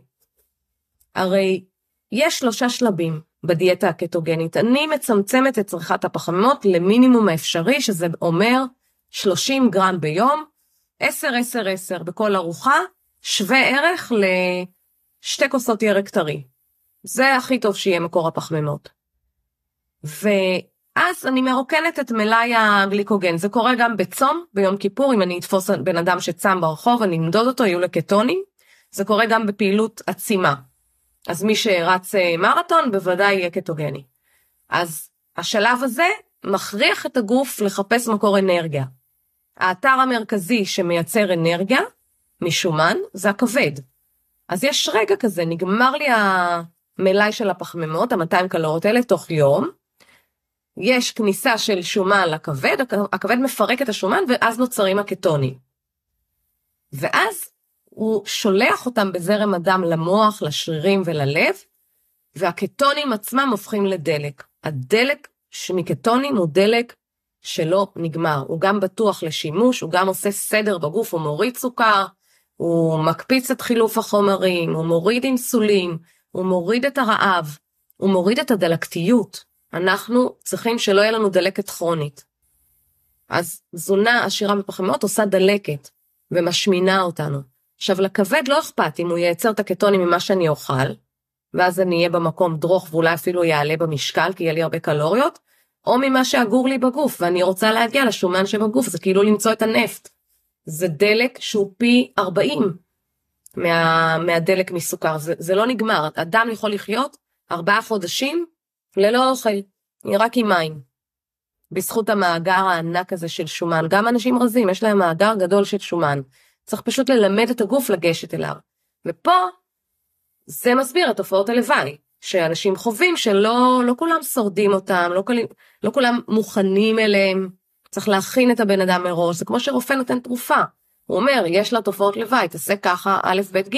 הרי יש שלושה שלבים בדיאטה הקטוגנית. אני מצמצמת את צריכת הפחמות למינימום האפשרי, שזה אומר 30 גרם ביום, 10, 10, 10 בכל ארוחה, שווה ערך לשתי כוסות ירק טרי. זה הכי טוב שיהיה מקור הפחמימות. ואז אני מרוקנת את מלאי הגליקוגן, זה קורה גם בצום, ביום כיפור, אם אני אתפוס בן אדם שצם ברחוב, אני אמדוד אותו, יהיו לקטונים. זה קורה גם בפעילות עצימה. אז מי שרץ אה, מרתון בוודאי יהיה קטוגני. אז השלב הזה מכריח את הגוף לחפש מקור אנרגיה. האתר המרכזי שמייצר אנרגיה משומן זה הכבד. אז יש רגע כזה, נגמר לי המלאי של הפחמימות, ה-200 קלוריות האלה, תוך יום. יש כניסה של שומן לכבד, הכבד מפרק את השומן ואז נוצרים הקטונים. ואז הוא שולח אותם בזרם הדם למוח, לשרירים וללב, והקטונים עצמם הופכים לדלק. הדלק מקטונים הוא דלק שלא נגמר, הוא גם בטוח לשימוש, הוא גם עושה סדר בגוף, הוא מוריד סוכר, הוא מקפיץ את חילוף החומרים, הוא מוריד אינסולין, הוא מוריד את הרעב, הוא מוריד את הדלקתיות. אנחנו צריכים שלא יהיה לנו דלקת כרונית. אז תזונה עשירה בפחמיות עושה דלקת ומשמינה אותנו. עכשיו לכבד לא אכפת אם הוא ייצר את הקטונים ממה שאני אוכל, ואז אני אהיה במקום דרוך ואולי אפילו יעלה במשקל כי יהיה לי הרבה קלוריות, או ממה שאגור לי בגוף ואני רוצה להגיע לשומן שבגוף זה כאילו למצוא את הנפט. זה דלק שהוא פי 40 מה, מהדלק מסוכר. זה, זה לא נגמר. אדם יכול לחיות ארבעה חודשים ללא אוכל רק עם מים. בזכות המאגר הענק הזה של שומן. גם אנשים רזים יש להם מאגר גדול של שומן. צריך פשוט ללמד את הגוף לגשת אליו. ופה זה מסביר את תופעות הלוואי שאנשים חווים שלא לא כולם שורדים אותם, לא, כל, לא כולם מוכנים אליהם, צריך להכין את הבן אדם מראש, זה כמו שרופא נותן תרופה, הוא אומר יש לה תופעות לוואי, תעשה ככה א', ב', ג',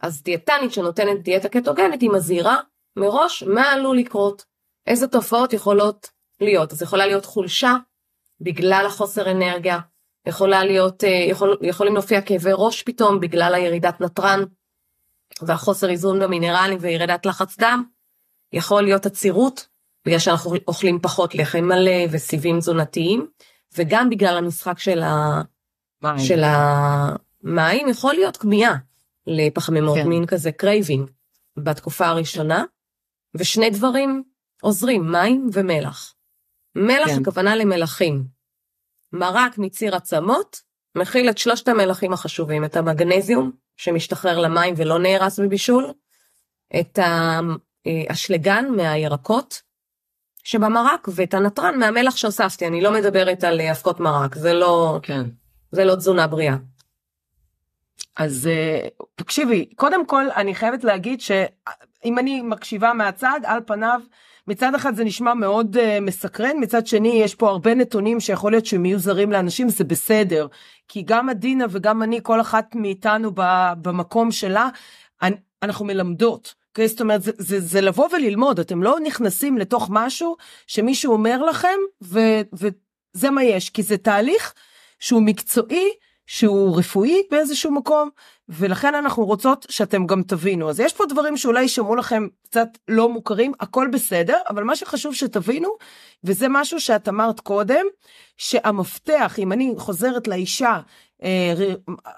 אז דיאטנית שנותנת דיאטה קטוגנית היא מזהירה מראש מה עלול לקרות, איזה תופעות יכולות להיות. אז יכולה להיות חולשה בגלל החוסר אנרגיה, יכולה להיות, אה, יכול, יכולים להופיע כאבי ראש פתאום בגלל הירידת נתרן והחוסר איזון במינרלים וירידת לחץ דם, יכול להיות עצירות בגלל שאנחנו אוכלים פחות לחם מלא וסיבים תזונתיים, וגם בגלל המשחק של, ה... מים. של המים יכול להיות כמיהה לפחמימות, כן. מין כזה craving בתקופה הראשונה, ושני דברים עוזרים, מים ומלח. מלח כן. הכוונה למלחים. מרק מציר עצמות מכיל את שלושת המלחים החשובים, את המגנזיום שמשתחרר למים ולא נהרס בבישול, את האשלגן אה, מהירקות שבמרק ואת הנתרן מהמלח שהוספתי, אני לא מדברת על אבקות מרק, זה לא, כן. זה לא תזונה בריאה. אז אה, תקשיבי, קודם כל אני חייבת להגיד שאם אני מקשיבה מהצד, על פניו, מצד אחד זה נשמע מאוד uh, מסקרן, מצד שני יש פה הרבה נתונים שיכול להיות שהם יהיו זרים לאנשים, זה בסדר. כי גם עדינה וגם אני, כל אחת מאיתנו במקום שלה, אנחנו מלמדות. Okay, זאת אומרת, זה, זה, זה לבוא וללמוד, אתם לא נכנסים לתוך משהו שמישהו אומר לכם, ו, וזה מה יש, כי זה תהליך שהוא מקצועי, שהוא רפואי באיזשהו מקום, ולכן אנחנו רוצות שאתם גם תבינו. אז יש פה דברים שאולי יישמעו לכם קצת לא מוכרים, הכל בסדר, אבל מה שחשוב שתבינו, וזה משהו שאת אמרת קודם, שהמפתח, אם אני חוזרת לאישה אה,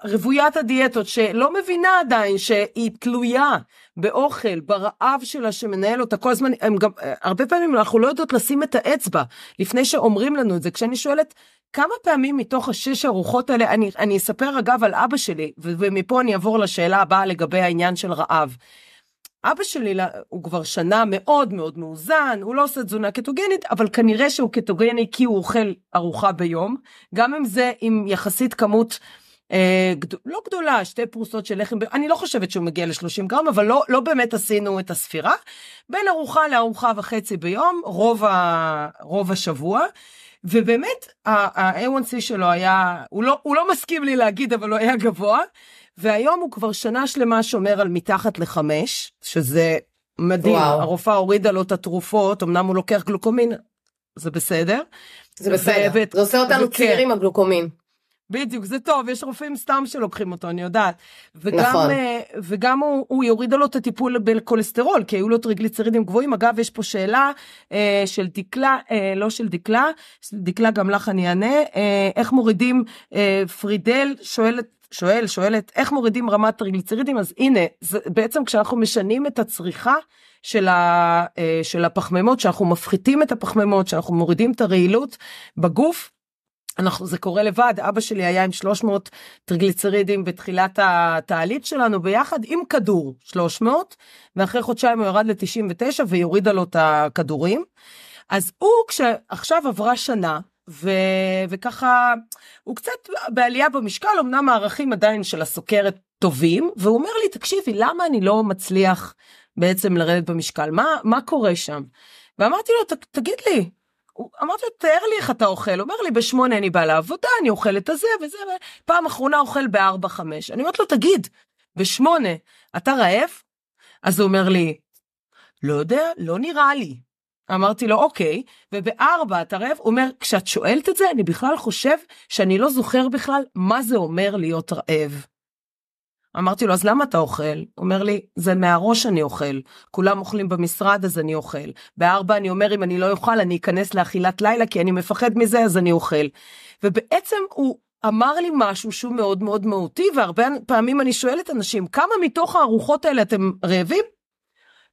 רוויית הדיאטות שלא מבינה עדיין שהיא תלויה באוכל, ברעב שלה שמנהל אותה כל הזמן, הם גם, אה, הרבה פעמים אנחנו לא יודעות לשים את האצבע לפני שאומרים לנו את זה. כשאני שואלת כמה פעמים מתוך השש ארוחות האלה, אני, אני אספר אגב על אבא שלי, ומפה אני אעבור לשאלה הבאה לגבי העניין של רעב. אבא שלי הוא כבר שנה מאוד מאוד מאוזן, הוא לא עושה תזונה קטוגנית, אבל כנראה שהוא קטוגני כי הוא אוכל ארוחה ביום, גם אם זה עם יחסית כמות אה, גד... לא גדולה, שתי פרוסות של לחם, אני לא חושבת שהוא מגיע ל-30 גרם, אבל לא, לא באמת עשינו את הספירה. בין ארוחה לארוחה וחצי ביום, רוב, ה... רוב השבוע. ובאמת ה-A1C שלו היה, הוא לא, הוא לא מסכים לי להגיד, אבל הוא היה גבוה. והיום הוא כבר שנה שלמה שומר על מתחת לחמש, שזה מדהים, וואו. הרופאה הורידה לו את התרופות, אמנם הוא לוקח גלוקומין, זה בסדר. זה בסדר, ו- זה עושה אותנו צעירים הגלוקומין. בדיוק, זה טוב, יש רופאים סתם שלוקחים אותו, אני יודעת. וגם, נכון. Uh, וגם הוא, הוא יוריד לו את הטיפול בכולסטרול, כי היו לו טריגליצרידים גבוהים. אגב, יש פה שאלה uh, של דקלה, uh, לא של דקלה, דקלה גם לך אני אענה, uh, איך מורידים, uh, פרידל שואלת, שואל, שואלת, איך מורידים רמת טריגליצרידים? אז הנה, זה בעצם כשאנחנו משנים את הצריכה של, ה, אה, של הפחמימות, שאנחנו מפחיתים את הפחמימות, שאנחנו מורידים את הרעילות בגוף, אנחנו, זה קורה לבד, אבא שלי היה עם 300 טריגליצרידים בתחילת התהליך שלנו ביחד עם כדור 300, ואחרי חודשיים הוא ירד ל-99 והיא לו את הכדורים. אז הוא כשעכשיו עברה שנה, ו... וככה הוא קצת בעלייה במשקל אמנם הערכים עדיין של הסוכרת טובים והוא אומר לי תקשיבי למה אני לא מצליח בעצם לרדת במשקל מה מה קורה שם. ואמרתי לו תגיד לי. אמרתי לו תאר לי איך אתה אוכל הוא אומר לי בשמונה אני בא לעבודה אני אוכל את הזה וזה פעם אחרונה אוכל בארבע חמש אני אומרת לו תגיד בשמונה אתה רעב? אז הוא אומר לי לא יודע לא נראה לי אמרתי לו אוקיי, ובארבע אתה רעב? הוא אומר, כשאת שואלת את זה אני בכלל חושב שאני לא זוכר בכלל מה זה אומר להיות רעב. אמרתי לו אז למה אתה אוכל? הוא אומר לי זה מהראש אני אוכל, כולם אוכלים במשרד אז אני אוכל. בארבע אני אומר אם אני לא אוכל אני אכנס לאכילת לילה כי אני מפחד מזה אז אני אוכל. ובעצם הוא אמר לי משהו שהוא מאוד מאוד מהותי והרבה פעמים אני שואלת אנשים כמה מתוך הארוחות האלה אתם רעבים?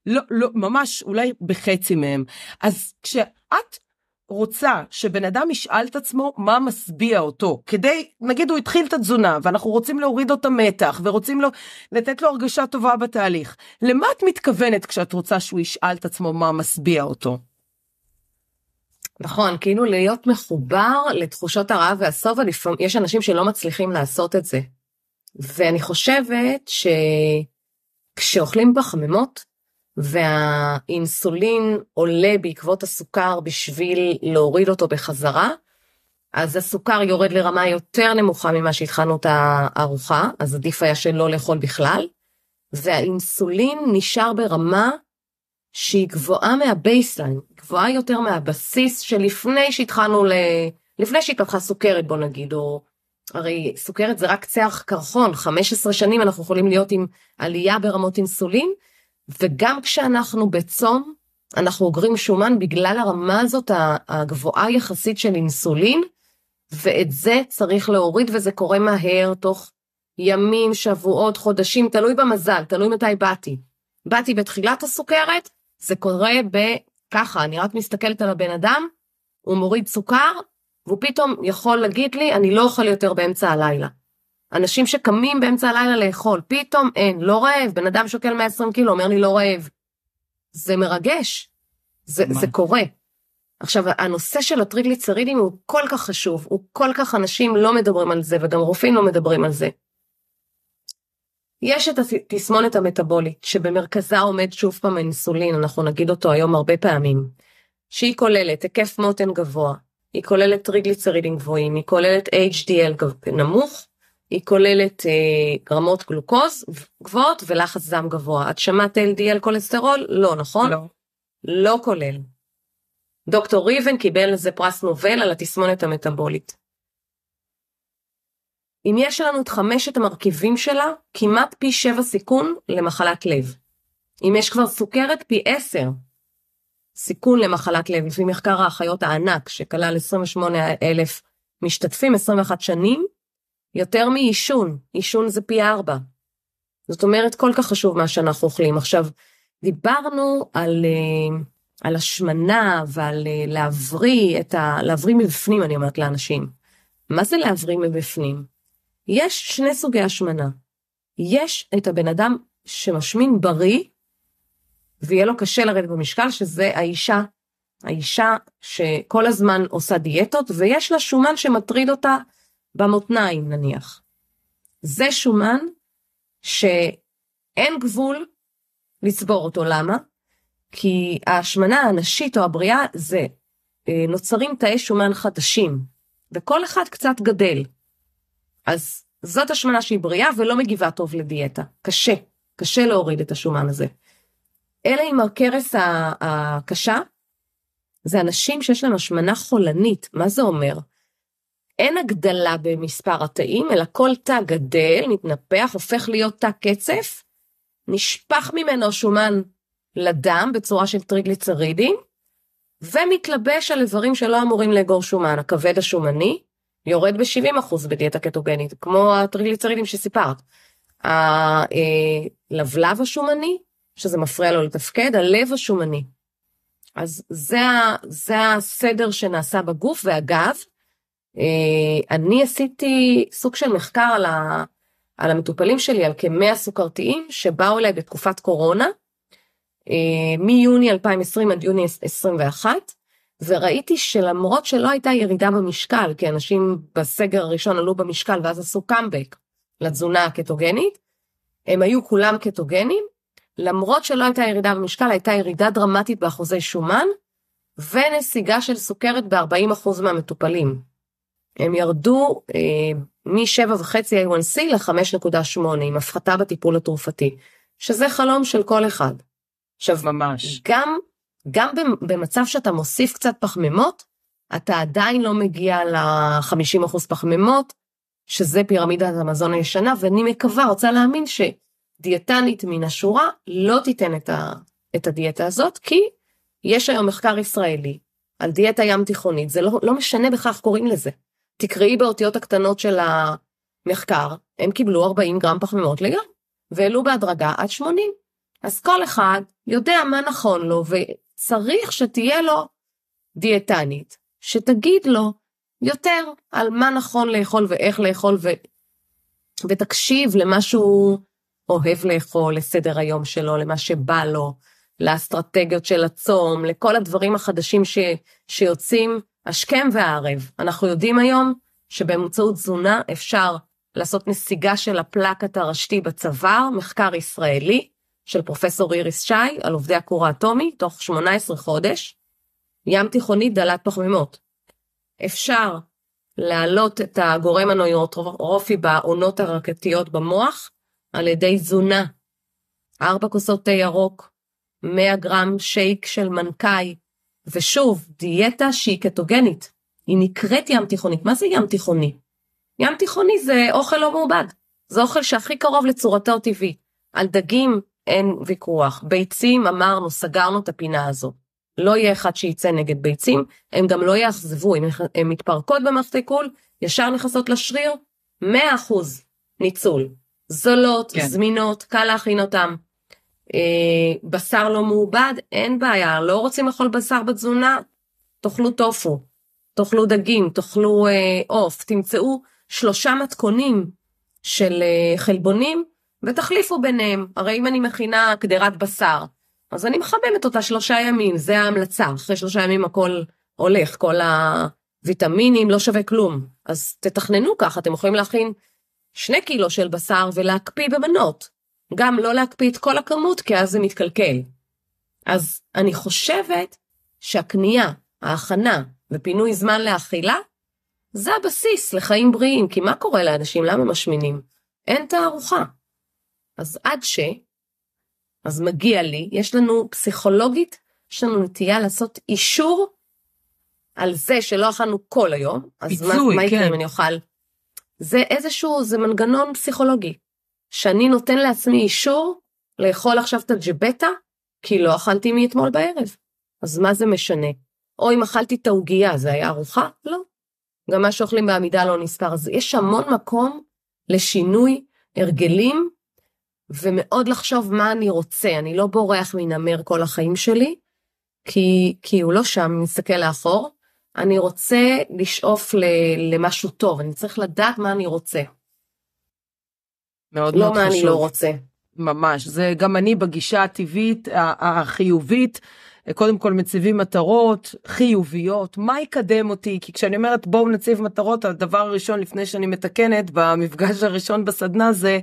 לא, לא, ממש אולי בחצי מהם. אז כשאת רוצה שבן אדם ישאל את עצמו מה משביע אותו כדי נגיד הוא התחיל את התזונה ואנחנו רוצים להוריד אותו מתח ורוצים לו לתת לו הרגשה טובה בתהליך למה את מתכוונת כשאת רוצה שהוא ישאל את עצמו מה משביע אותו. נכון כאילו להיות מחובר לתחושות הרעב לפעמים יש אנשים שלא מצליחים לעשות את זה. ואני חושבת שכשאוכלים בחממות והאינסולין עולה בעקבות הסוכר בשביל להוריד אותו בחזרה, אז הסוכר יורד לרמה יותר נמוכה ממה שהתחלנו את הארוחה, אז עדיף היה שלא לאכול בכלל, והאינסולין נשאר ברמה שהיא גבוהה מה baseline, גבוהה יותר מהבסיס שלפני שהתחלנו ל... לפני שהתפתחה סוכרת בוא נגיד, או הרי סוכרת זה רק קצה הקרחון, 15 שנים אנחנו יכולים להיות עם עלייה ברמות אינסולין, וגם כשאנחנו בצום, אנחנו אוגרים שומן בגלל הרמה הזאת הגבוהה יחסית של אינסולין, ואת זה צריך להוריד וזה קורה מהר, תוך ימים, שבועות, חודשים, תלוי במזל, תלוי מתי באתי. באתי בתחילת הסוכרת, זה קורה בככה, אני רק מסתכלת על הבן אדם, הוא מוריד סוכר, והוא פתאום יכול להגיד לי, אני לא אוכל יותר באמצע הלילה. אנשים שקמים באמצע הלילה לאכול, פתאום אין, לא רעב, בן אדם שוקל 120 קילו, אומר לי לא רעב. זה מרגש, זה, זה קורה. עכשיו, הנושא של הטריגליצרידים הוא כל כך חשוב, הוא כל כך אנשים לא מדברים על זה, וגם רופאים לא מדברים על זה. יש את התסמונת המטבולית, שבמרכזה עומד שוב פעם האינסולין, אנחנו נגיד אותו היום הרבה פעמים, שהיא כוללת היקף מותן גבוה, היא כוללת טריגליצרידים גבוהים, היא כוללת HDL נמוך, היא כוללת אה, רמות גלוקוז גבוהות ולחץ דם גבוה. את שמעת LDL כולסטרול? לא, נכון? לא. לא כולל. דוקטור ריבן קיבל לזה פרס נובל על התסמונת המטבולית. אם יש לנו את חמשת המרכיבים שלה, כמעט פי שבע סיכון למחלת לב. אם יש כבר סוכרת, פי עשר סיכון למחלת לב, לפי מחקר האחיות הענק, שכלל 28 אלף משתתפים 21 שנים, יותר מעישון, עישון זה פי ארבע. זאת אומרת, כל כך חשוב מה שאנחנו אוכלים. עכשיו, דיברנו על, אה, על השמנה ועל אה, להבריא את ה... להבריא מבפנים, אני אומרת לאנשים. מה זה להבריא מבפנים? יש שני סוגי השמנה. יש את הבן אדם שמשמין בריא, ויהיה לו קשה לרדת במשקל, שזה האישה, האישה שכל הזמן עושה דיאטות, ויש לה שומן שמטריד אותה במותניים נניח. זה שומן שאין גבול לצבור אותו, למה? כי ההשמנה הנשית או הבריאה זה אה, נוצרים תאי שומן חדשים, וכל אחד קצת גדל. אז זאת השמנה שהיא בריאה ולא מגיבה טוב לדיאטה. קשה, קשה להוריד את השומן הזה. אלה עם הכרס הקשה, זה אנשים שיש להם השמנה חולנית. מה זה אומר? אין הגדלה במספר התאים, אלא כל תא גדל, מתנפח, הופך להיות תא קצף, נשפך ממנו שומן לדם בצורה של טריגליצרידים, ומתלבש על איברים שלא אמורים לאגור שומן, הכבד השומני, יורד ב-70% בדיאטה קטוגנית, כמו הטריגליצרידים שסיפרת. הלבלב השומני, שזה מפריע לו לתפקד, הלב השומני. אז זה, זה הסדר שנעשה בגוף, ואגב, אה, אני עשיתי סוג של מחקר על, ה, על המטופלים שלי, על כמאה סוכרתיים שבאו אליי בתקופת קורונה, אה, מיוני 2020 עד יוני 2021, וראיתי שלמרות שלא הייתה ירידה במשקל, כי אנשים בסגר הראשון עלו במשקל ואז עשו קאמבק לתזונה הקטוגנית, הם היו כולם קטוגנים, למרות שלא הייתה ירידה במשקל, הייתה ירידה דרמטית באחוזי שומן, ונסיגה של סוכרת ב-40% מהמטופלים. הם ירדו אה, מ-7.5 A1C ל-5.8 עם הפחתה בטיפול התרופתי, שזה חלום של כל אחד. עכשיו ממש. גם, גם במצב שאתה מוסיף קצת פחמימות, אתה עדיין לא מגיע ל-50% פחמימות, שזה פירמידת המזון הישנה, ואני מקווה, רוצה להאמין שדיאטנית מן השורה לא תיתן את, ה, את הדיאטה הזאת, כי יש היום מחקר ישראלי על דיאטה ים תיכונית, זה לא, לא משנה בכך קוראים לזה. תקראי באותיות הקטנות של המחקר, הם קיבלו 40 גרם פחמימות ליום, והעלו בהדרגה עד 80. אז כל אחד יודע מה נכון לו, וצריך שתהיה לו דיאטנית, שתגיד לו יותר על מה נכון לאכול ואיך לאכול, ו... ותקשיב למה שהוא אוהב לאכול, לסדר היום שלו, למה שבא לו, לאסטרטגיות של הצום, לכל הדברים החדשים ש... שיוצאים השכם והערב. אנחנו יודעים היום שבאמצעות תזונה אפשר לעשות נסיגה של הפלקט הרשתי בצוואר, מחקר ישראלי של פרופסור איריס שי על עובדי הכור האטומי, תוך 18 חודש, ים תיכוני דלת פחמימות. אפשר להעלות את הגורם הנוירוטרופי בעונות הרקטיות במוח על ידי תזונה. ארבע כוסות תה ירוק, 100 גרם שייק של מנקאי, ושוב, דיאטה שהיא קטוגנית, היא נקראת ים תיכונית. מה זה ים תיכוני? ים תיכוני זה אוכל לא מעובד, זה אוכל שהכי קרוב לצורתו הטבעי. על דגים אין ויכוח, ביצים אמרנו, סגרנו את הפינה הזו. לא יהיה אחד שייצא נגד ביצים, הם גם לא יאכזבו, הן מתפרקות במערכת העיכול, ישר נכנסות לשריר, 100% ניצול. זולות, כן. זמינות, קל להכין אותם. אה, בשר לא מעובד, אין בעיה, לא רוצים לאכול בשר בתזונה, תאכלו טופו, תאכלו דגים, תאכלו אה, עוף, אה, תמצאו שלושה מתכונים של אה, חלבונים ותחליפו ביניהם. הרי אם אני מכינה קדרת בשר, אז אני מחממת אותה שלושה ימים, זה ההמלצה, אחרי שלושה ימים הכל הולך, כל הוויטמינים לא שווה כלום. אז תתכננו ככה, אתם יכולים להכין שני קילו של בשר ולהקפיא במנות. גם לא להקפיא את כל הכמות, כי אז זה מתקלקל. אז אני חושבת שהקנייה, ההכנה ופינוי זמן לאכילה, זה הבסיס לחיים בריאים, כי מה קורה לאנשים? למה משמינים? אין תערוכה. אז עד ש... אז מגיע לי, יש לנו פסיכולוגית, יש לנו נטייה לעשות אישור על זה שלא אכלנו כל היום. אז פיצוי, מה, מה יקרה כן. אם אני אוכל? זה איזשהו, זה מנגנון פסיכולוגי. שאני נותן לעצמי אישור לאכול עכשיו את הג'בטה, כי לא אכלתי מאתמול בערב. אז מה זה משנה? או אם אכלתי את העוגייה, זה היה ארוחה? לא. גם מה שאוכלים בעמידה לא נספר. אז יש המון מקום לשינוי הרגלים, ומאוד לחשוב מה אני רוצה. אני לא בורח מנמר כל החיים שלי, כי, כי הוא לא שם, אם נסתכל לאחור. אני רוצה לשאוף למשהו טוב, אני צריך לדעת מה אני רוצה. מאוד לא מאוד חשוב. לא מה אני לא רוצה. ממש, זה גם אני בגישה הטבעית החיובית. קודם כל מציבים מטרות חיוביות, מה יקדם אותי? כי כשאני אומרת בואו נציב מטרות, הדבר הראשון לפני שאני מתקנת במפגש הראשון בסדנה זה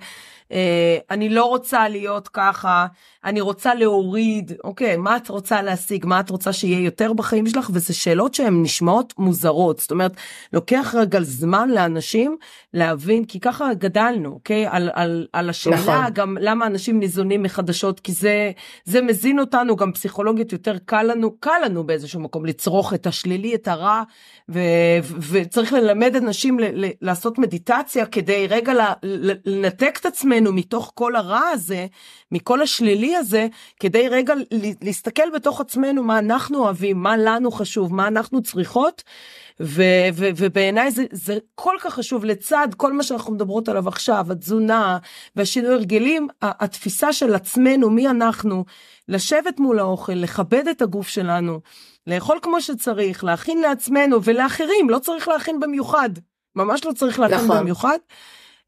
אה, אני לא רוצה להיות ככה, אני רוצה להוריד, אוקיי, מה את רוצה להשיג, מה את רוצה שיהיה יותר בחיים שלך, וזה שאלות שהן נשמעות מוזרות, זאת אומרת, לוקח רגע זמן לאנשים להבין, כי ככה גדלנו, אוקיי, על, על, על השאלה נכון. גם למה אנשים ניזונים מחדשות, כי זה, זה מזין אותנו, גם פסיכולוגית יותר קל לנו, קל לנו באיזשהו מקום לצרוך את השלילי, את הרע, ו, ו, וצריך ללמד אנשים ל, ל, לעשות מדיטציה כדי רגע לנתק את עצמנו מתוך כל הרע הזה, מכל השלילי הזה, כדי רגע להסתכל בתוך עצמנו מה אנחנו אוהבים, מה לנו חשוב, מה אנחנו צריכות, ו- ו- ובעיניי זה, זה כל כך חשוב לצד כל מה שאנחנו מדברות עליו עכשיו, התזונה והשינוי הרגלים, התפיסה של עצמנו, מי אנחנו, לשבת מול האוכל, לכבד את הגוף שלנו, לאכול כמו שצריך, להכין לעצמנו ולאחרים, לא צריך להכין במיוחד, ממש לא צריך להכין נכון. במיוחד.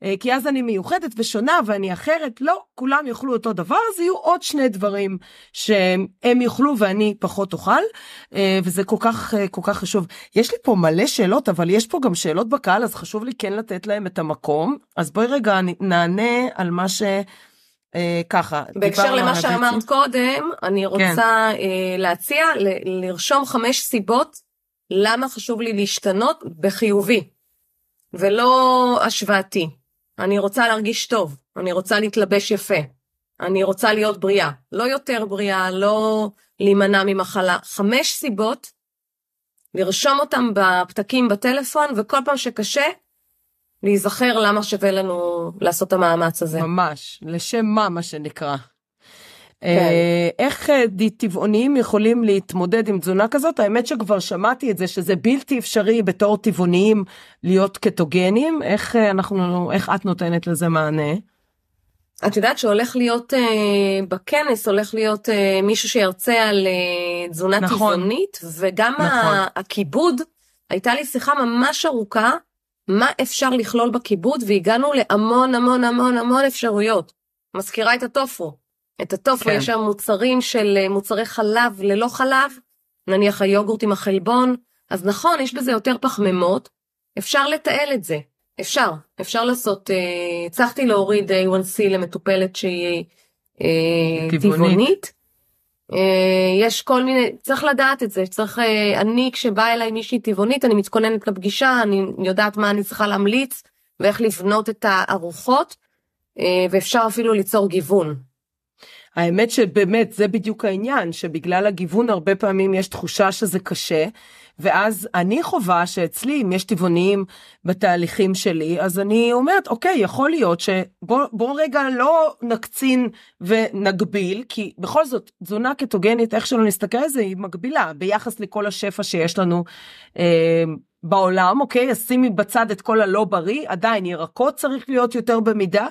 אה, כי אז אני מיוחדת ושונה ואני אחרת, לא, כולם יאכלו אותו דבר, אז יהיו עוד שני דברים שהם יאכלו ואני פחות אוכל, אה, וזה כל כך, אה, כל כך חשוב. יש לי פה מלא שאלות, אבל יש פה גם שאלות בקהל, אז חשוב לי כן לתת להם את המקום. אז בואי רגע נענה על מה ש... ככה. בהקשר למה שאמרת קודם, אני כן. רוצה כן. להציע לרשום חמש סיבות למה חשוב לי להשתנות בחיובי, ולא השוואתי. אני רוצה להרגיש טוב, אני רוצה להתלבש יפה, אני רוצה להיות בריאה, לא יותר בריאה, לא להימנע ממחלה. חמש סיבות, לרשום אותם בפתקים בטלפון, וכל פעם שקשה, להיזכר למה שווה לנו לעשות את המאמץ הזה. ממש, לשם מה מה שנקרא. כן. אה, איך אה, טבעוניים יכולים להתמודד עם תזונה כזאת? האמת שכבר שמעתי את זה שזה בלתי אפשרי בתור טבעוניים להיות קטוגנים. איך אה, אנחנו, איך את נותנת לזה מענה? את יודעת שהולך להיות uh, בכנס, הולך להיות uh, מישהו שירצה על uh, תזונה נכון. טבעונית, וגם נכון. הכיבוד, הייתה לי שיחה ממש ארוכה, מה אפשר לכלול בכיבוד, והגענו להמון המון המון המון אפשרויות. מזכירה את הטופו. את הטופו, כן. יש שם מוצרים של אה, מוצרי חלב ללא חלב, נניח היוגורט עם החלבון, אז נכון, יש בזה יותר פחמימות, אפשר לתעל את זה, אפשר, אפשר לעשות, אה, הצלחתי להוריד A1C למטופלת שהיא אה, טבעונית. אה, יש כל מיני, צריך לדעת את זה, צריך, אה, אני כשבאה אליי מישהי טבעונית, אני מתכוננת לפגישה, אני יודעת מה אני צריכה להמליץ ואיך לבנות את הארוחות, אה, ואפשר אפילו ליצור גיוון. האמת שבאמת זה בדיוק העניין, שבגלל הגיוון הרבה פעמים יש תחושה שזה קשה, ואז אני חווה שאצלי, אם יש טבעוניים בתהליכים שלי, אז אני אומרת, אוקיי, יכול להיות שבוא רגע לא נקצין ונגביל, כי בכל זאת, תזונה קטוגנית, איך שלא נסתכל על זה, היא מגבילה ביחס לכל השפע שיש לנו. אה, בעולם, אוקיי? אז שימי בצד את כל הלא בריא, עדיין ירקות צריך להיות יותר במידה,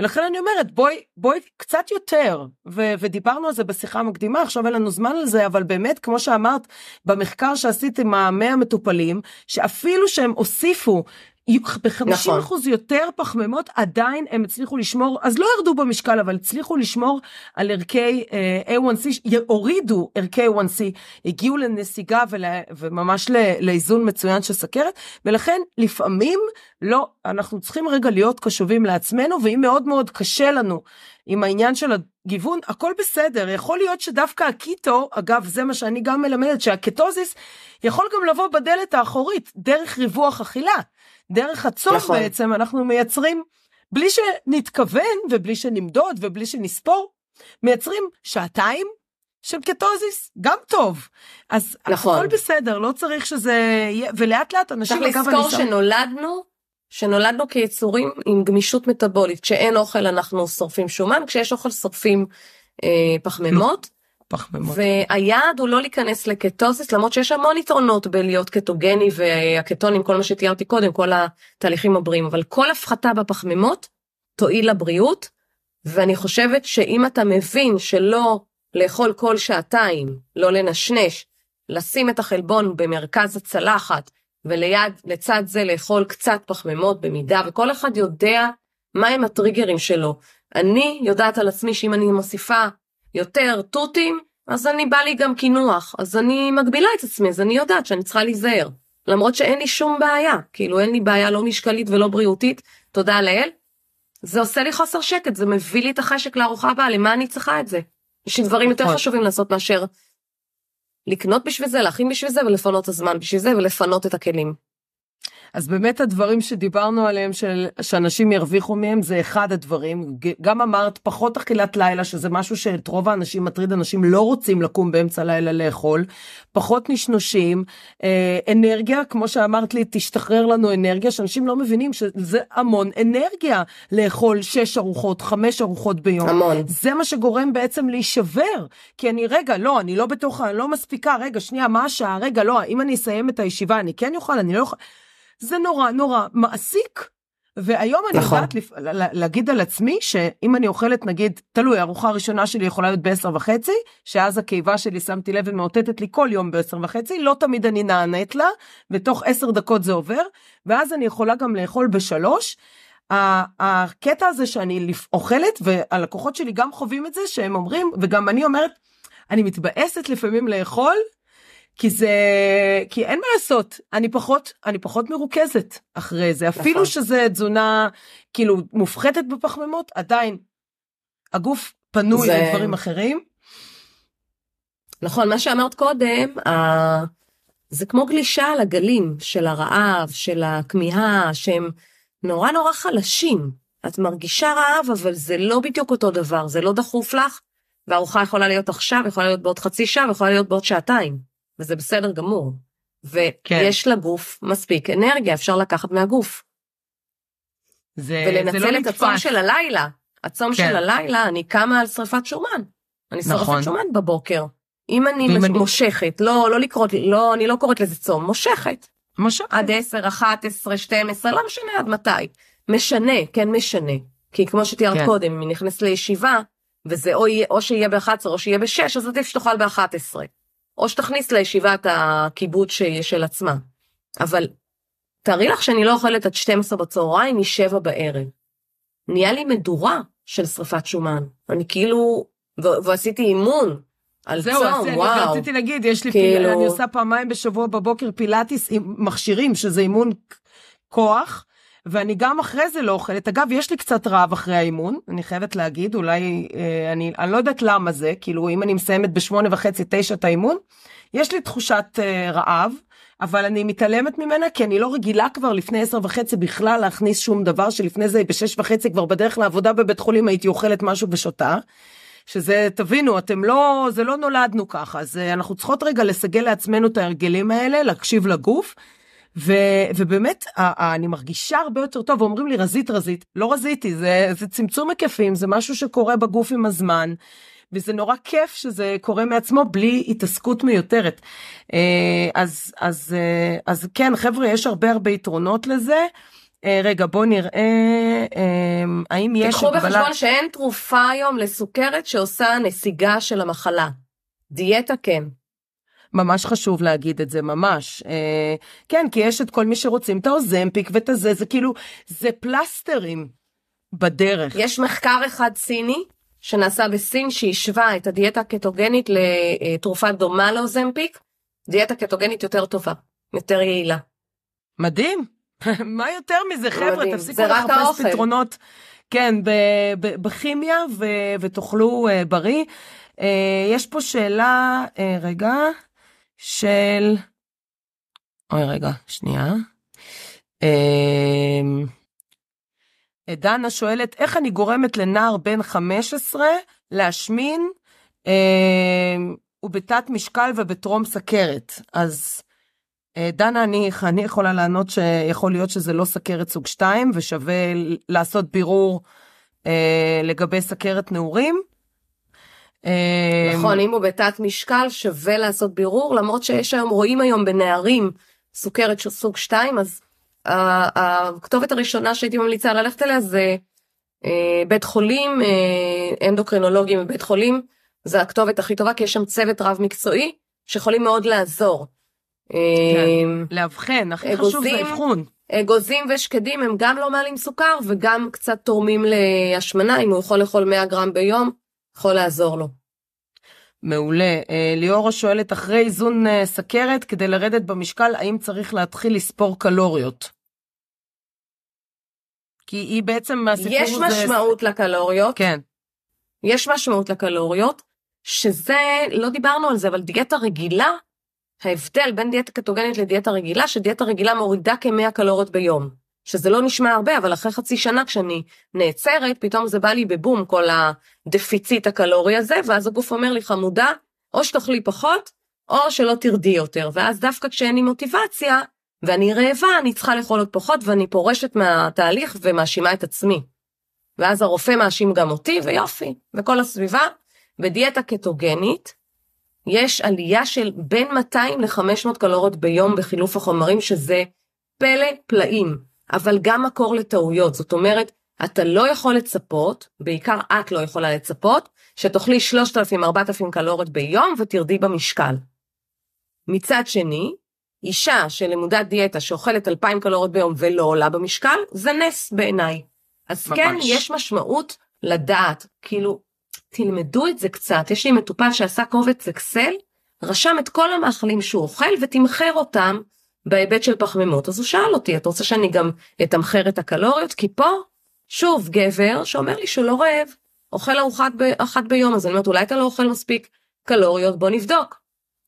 ולכן אני אומרת בואי, בואי קצת יותר, ו- ודיברנו על זה בשיחה מקדימה, עכשיו אין לנו זמן על זה, אבל באמת, כמו שאמרת, במחקר שעשית עם המאה מטופלים, שאפילו שהם הוסיפו ב-50% נכון. יותר פחמימות עדיין הם הצליחו לשמור אז לא ירדו במשקל אבל הצליחו לשמור על ערכי uh, A1C הורידו ערכי A1C הגיעו לנסיגה ול, וממש לאיזון מצוין של סכרת ולכן לפעמים לא אנחנו צריכים רגע להיות קשובים לעצמנו ואם מאוד מאוד קשה לנו עם העניין של הגיוון הכל בסדר יכול להיות שדווקא הקיטו אגב זה מה שאני גם מלמדת שהקטוזיס יכול גם לבוא בדלת האחורית דרך ריווח אכילה. דרך הצום נכון. בעצם אנחנו מייצרים, בלי שנתכוון ובלי שנמדוד ובלי שנספור, מייצרים שעתיים של קטוזיס, גם טוב. אז נכון. הכל בסדר, לא צריך שזה יהיה, ולאט לאט אנשים... צריך לזכור שנולדנו, שנולדנו כיצורים עם גמישות מטאבולית. כשאין אוכל אנחנו שורפים שומן, כשיש אוכל שורפים אה, פחמימות. פחמימות. והיעד הוא לא להיכנס לקטוזיס למרות שיש המון יתרונות בלהיות קטוגני והקטונים כל מה שתיארתי קודם כל התהליכים הבריאים אבל כל הפחתה בפחמימות תועיל לבריאות ואני חושבת שאם אתה מבין שלא לאכול כל שעתיים לא לנשנש לשים את החלבון במרכז הצלחת וליד לצד זה לאכול קצת פחמימות במידה וכל אחד יודע מהם הטריגרים שלו. אני יודעת על עצמי שאם אני מוסיפה יותר תותים, אז אני בא לי גם קינוח, אז אני מגבילה את עצמי, אז אני יודעת שאני צריכה להיזהר. למרות שאין לי שום בעיה, כאילו אין לי בעיה לא משקלית ולא בריאותית, תודה לאל. זה עושה לי חוסר שקט, זה מביא לי את החשק לארוחה הבאה, למה אני צריכה את זה? יש לי דברים יותר נכון. חשובים לעשות מאשר לקנות בשביל זה, להכין בשביל זה ולפנות את הזמן בשביל זה ולפנות את הכלים. אז באמת הדברים שדיברנו עליהם של, שאנשים ירוויחו מהם זה אחד הדברים. גם אמרת פחות אכילת לילה שזה משהו שאת רוב האנשים מטריד אנשים לא רוצים לקום באמצע הלילה לאכול. פחות נשנושים, אה, אנרגיה כמו שאמרת לי תשתחרר לנו אנרגיה שאנשים לא מבינים שזה המון אנרגיה לאכול 6 ארוחות 5 ארוחות ביום. המון. זה מה שגורם בעצם להישבר כי אני רגע לא אני לא בתוך אני לא מספיקה רגע שנייה מה השעה רגע לא אם אני אסיים את הישיבה אני כן אוכל אני לא אוכל. זה נורא נורא מעסיק. והיום אני נכון. יודעת לפ... להגיד על עצמי שאם אני אוכלת נגיד תלוי ארוחה ראשונה שלי יכולה להיות בעשר וחצי שאז הקיבה שלי שמתי לב ומאותתת לי כל יום בעשר וחצי לא תמיד אני נענית לה ותוך עשר דקות זה עובר ואז אני יכולה גם לאכול בשלוש. הקטע הזה שאני אוכלת והלקוחות שלי גם חווים את זה שהם אומרים וגם אני אומרת אני מתבאסת לפעמים לאכול כי זה כי אין מה לעשות אני פחות אני פחות מרוכזת אחרי זה אפילו נכון. שזה תזונה כאילו מופחתת בפחמימות עדיין הגוף פנוי זה... לדברים אחרים. נכון מה שאמרת קודם ה... זה כמו גלישה על הגלים של הרעב של הכמיהה שהם נורא נורא חלשים את מרגישה רעב אבל זה לא בדיוק אותו דבר זה לא דחוף לך והארוחה יכולה להיות עכשיו יכולה להיות בעוד חצי שעה ויכולה להיות בעוד שעתיים. וזה בסדר גמור. ויש כן. לגוף מספיק אנרגיה, אפשר לקחת מהגוף. זה, ולנצל זה לא את הצום של הלילה. הצום כן. של הלילה, אני קמה על שרפת שומן. אני שורפת נכון. שומן בבוקר. אם אני מש... אני... מושכת, לא, לא לקרות, לא, אני לא קוראת לזה צום, מושכת. מושכת. עד 10, 11, 12, לא משנה עד מתי. משנה, כן משנה. כי כמו שתיארת כן. קודם, אם היא נכנסת לישיבה, וזה או, יהיה, או שיהיה ב-11 או שיהיה ב-6, אז עדיף שתאכל ב-11. או שתכניס לישיבת הכיבוד של עצמה. אבל תארי לך שאני לא אוכלת עד 12 בצהריים מ-7 בערב. נהיה לי מדורה של שרפת שומן. אני כאילו, ועשיתי אימון על זהו, צום, זהו, וואו. רציתי להגיד, יש לי, כאילו... פיל, אני עושה פעמיים בשבוע בבוקר פילאטיס עם מכשירים, שזה אימון כוח. ואני גם אחרי זה לא אוכלת. אגב, יש לי קצת רעב אחרי האימון, אני חייבת להגיד, אולי, אה, אני, אני לא יודעת למה זה, כאילו, אם אני מסיימת בשמונה וחצי, תשע את האימון, יש לי תחושת אה, רעב, אבל אני מתעלמת ממנה כי אני לא רגילה כבר לפני עשר וחצי בכלל להכניס שום דבר שלפני זה בשש וחצי כבר בדרך לעבודה בבית חולים הייתי אוכלת משהו ושותה. שזה, תבינו, אתם לא, זה לא נולדנו ככה, אז אנחנו צריכות רגע לסגל לעצמנו את ההרגלים האלה, להקשיב לגוף. ו, ובאמת אני מרגישה הרבה יותר טוב ואומרים לי רזית רזית לא רזיתי זה זה צמצום היקפים זה משהו שקורה בגוף עם הזמן וזה נורא כיף שזה קורה מעצמו בלי התעסקות מיותרת. אה, אז אז אה, אז כן חבר'ה יש הרבה הרבה יתרונות לזה. אה, רגע בוא נראה האם יש... תקחו בחשבון שאין תרופה היום לסוכרת שעושה נסיגה של המחלה. דיאטה כן. ממש חשוב להגיד את זה ממש. כן כי יש את כל מי שרוצים את האוזמפיק ואת הזה זה כאילו זה פלסטרים בדרך. יש מחקר אחד סיני שנעשה בסין שהשווה את הדיאטה הקטוגנית לתרופה דומה לאוזמפיק, דיאטה קטוגנית יותר טובה, יותר יעילה. מדהים, [LAUGHS] מה יותר מזה חבר'ה, תפסיקו לחפש פתרונות, כן, בכימיה ותאכלו uh, בריא. Uh, יש פה שאלה, uh, רגע, של, אוי רגע, שנייה. Uh, דנה שואלת איך אני גורמת לנער בן 15 להשמין אה, ובתת משקל ובטרום סכרת. אז אה, דנה אני, אני יכולה לענות שיכול להיות שזה לא סכרת סוג 2 ושווה לעשות בירור אה, לגבי סכרת נעורים. אה, נכון אם הוא בתת משקל שווה לעשות בירור למרות שיש היום רואים היום בנערים סוכרת של סוג 2 אז הכתובת הראשונה שהייתי ממליצה ללכת אליה זה אה, בית חולים, אה, אנדוקרינולוגים בבית חולים, זה הכתובת הכי טובה כי יש שם צוות רב מקצועי שיכולים מאוד לעזור. כן, לאבחן, הכי חשוב זה אבחון. אגוזים ושקדים הם גם לא מעלים סוכר וגם קצת תורמים להשמנה, אם הוא יכול לאכול 100 גרם ביום, יכול לעזור לו. מעולה. ליאורה שואלת, אחרי איזון סכרת, כדי לרדת במשקל, האם צריך להתחיל לספור קלוריות? כי היא בעצם מהסיפור יש זה... יש משמעות לקלוריות. כן. יש משמעות לקלוריות, שזה, לא דיברנו על זה, אבל דיאטה רגילה, ההבדל בין דיאטה קטוגנית לדיאטה רגילה, שדיאטה רגילה מורידה כ-100 קלוריות ביום. שזה לא נשמע הרבה, אבל אחרי חצי שנה כשאני נעצרת, פתאום זה בא לי בבום כל הדפיציט הקלורי הזה, ואז הגוף אומר לי חמודה, או שתאכלי פחות, או שלא תרדי יותר. ואז דווקא כשאין לי מוטיבציה, ואני רעבה, אני צריכה לאכול עוד פחות ואני פורשת מהתהליך ומאשימה את עצמי. ואז הרופא מאשים גם אותי, ויופי, וכל הסביבה. בדיאטה קטוגנית, יש עלייה של בין 200 ל-500 קלוריות ביום בחילוף החומרים, שזה פלא פלאים, אבל גם מקור לטעויות. זאת אומרת, אתה לא יכול לצפות, בעיקר את לא יכולה לצפות, שתאכלי 3,000-4,000 קלוריות ביום ותרדי במשקל. מצד שני, אישה שלמודת דיאטה שאוכלת 2,000 קלוריות ביום ולא עולה במשקל, זה נס בעיניי. אז ממש. כן, יש משמעות לדעת, כאילו, תלמדו את זה קצת. יש לי מטופל שעשה קובץ אקסל, רשם את כל המאכלים שהוא אוכל ותמחר אותם בהיבט של פחמימות. אז הוא שאל אותי, את רוצה שאני גם אתמחר את הקלוריות? כי פה, שוב, גבר שאומר לי שהוא לא רעב, אוכל ארוחת ב- אחת ביום, אז אני אומרת, אולי אתה לא אוכל מספיק קלוריות, בוא נבדוק.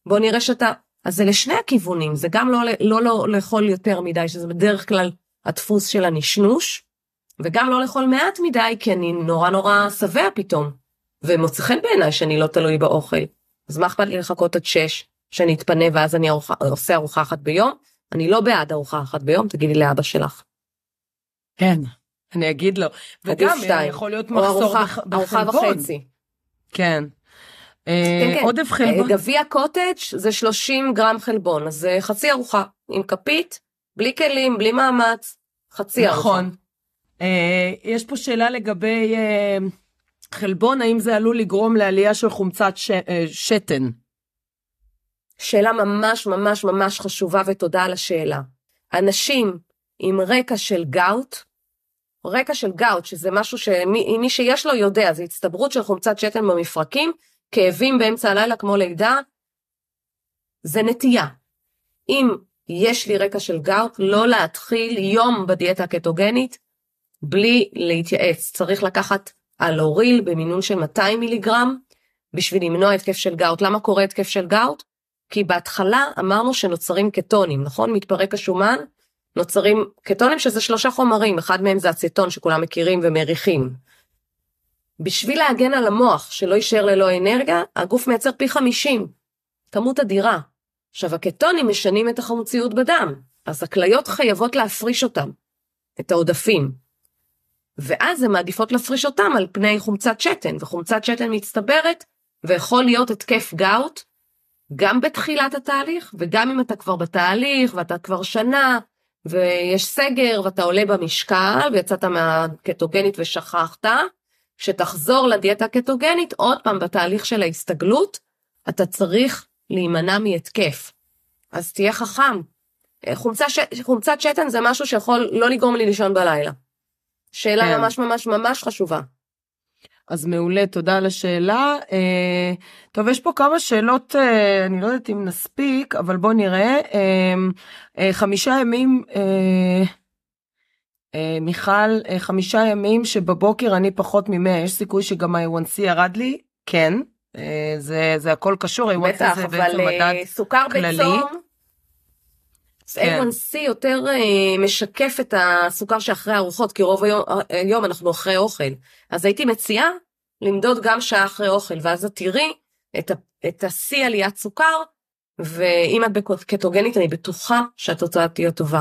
בוא נראה שאתה אז זה לשני הכיוונים, זה גם לא, לא, לא לאכול יותר מדי, שזה בדרך כלל הדפוס של הנשנוש, וגם לא לאכול מעט מדי, כי אני נורא נורא שבע פתאום, ומוצא חן בעיניי שאני לא תלוי באוכל. אז מה אכפת לי לחכות עד שש, שאני אתפנה ואז אני ארוחה, עושה ארוחה אחת ביום? אני לא בעד ארוחה אחת ביום, תגידי לאבא שלך. כן, אני אגיד לו. וגם יכול להיות מחסור בחלבון. ארוחה וחצי. כן. כן, כן. עודף חלבון. גביע קוטג' זה 30 גרם חלבון, אז זה חצי ארוחה, עם כפית, בלי כלים, בלי מאמץ, חצי ארוחה. נכון. אה, יש פה שאלה לגבי אה, חלבון, האם זה עלול לגרום לעלייה של חומצת ש, אה, שתן? שאלה ממש ממש ממש חשובה ותודה על השאלה. אנשים עם רקע של גאוט, רקע של גאוט, שזה משהו שמי שיש לו יודע, זה הצטברות של חומצת שתן במפרקים, כאבים באמצע הלילה כמו לידה, זה נטייה. אם יש לי רקע של גאוט, לא להתחיל יום בדיאטה הקטוגנית בלי להתייעץ. צריך לקחת אלוריל במינון של 200 מיליגרם בשביל למנוע התקף של גאוט. למה קורה התקף של גאוט? כי בהתחלה אמרנו שנוצרים קטונים, נכון? מתפרק השומן, נוצרים קטונים שזה שלושה חומרים, אחד מהם זה אצטון שכולם מכירים ומריחים. בשביל להגן על המוח שלא יישאר ללא אנרגיה, הגוף מייצר פי 50, כמות אדירה. עכשיו הקטונים משנים את החמוציות בדם, אז הכליות חייבות להפריש אותם, את העודפים. ואז הן מעדיפות להפריש אותם על פני חומצת שתן, וחומצת שתן מצטברת, ויכול להיות התקף גאוט, גם בתחילת התהליך, וגם אם אתה כבר בתהליך, ואתה כבר שנה, ויש סגר, ואתה עולה במשקל, ויצאת מהקטוגנית ושכחת, כשתחזור לדיאטה הקטוגנית, עוד פעם בתהליך של ההסתגלות, אתה צריך להימנע מהתקף. אז תהיה חכם. חומצה ש... חומצת שתן זה משהו שיכול לא לגרום לי לישון בלילה. שאלה כן. ממש ממש ממש חשובה. אז מעולה, תודה על השאלה. אה, טוב, יש פה כמה שאלות, אה, אני לא יודעת אם נספיק, אבל בוא נראה. אה, אה, חמישה ימים, אה, אה, מיכל, אה, חמישה ימים שבבוקר אני פחות ממאה, יש סיכוי שגם ה-A1C ירד לי? כן, אה, זה, זה הכל קשור, בטח, זה אבל מדד אה, סוכר כללי. בצום, כן. A1C יותר uh, משקף את הסוכר שאחרי ארוחות, כי רוב היום, היום אנחנו אחרי אוכל. אז הייתי מציעה למדוד גם שעה אחרי אוכל, ואז את תראי את, את השיא עליית סוכר, ואם את בקטוגנית אני בטוחה שהתוצאה תהיה טובה.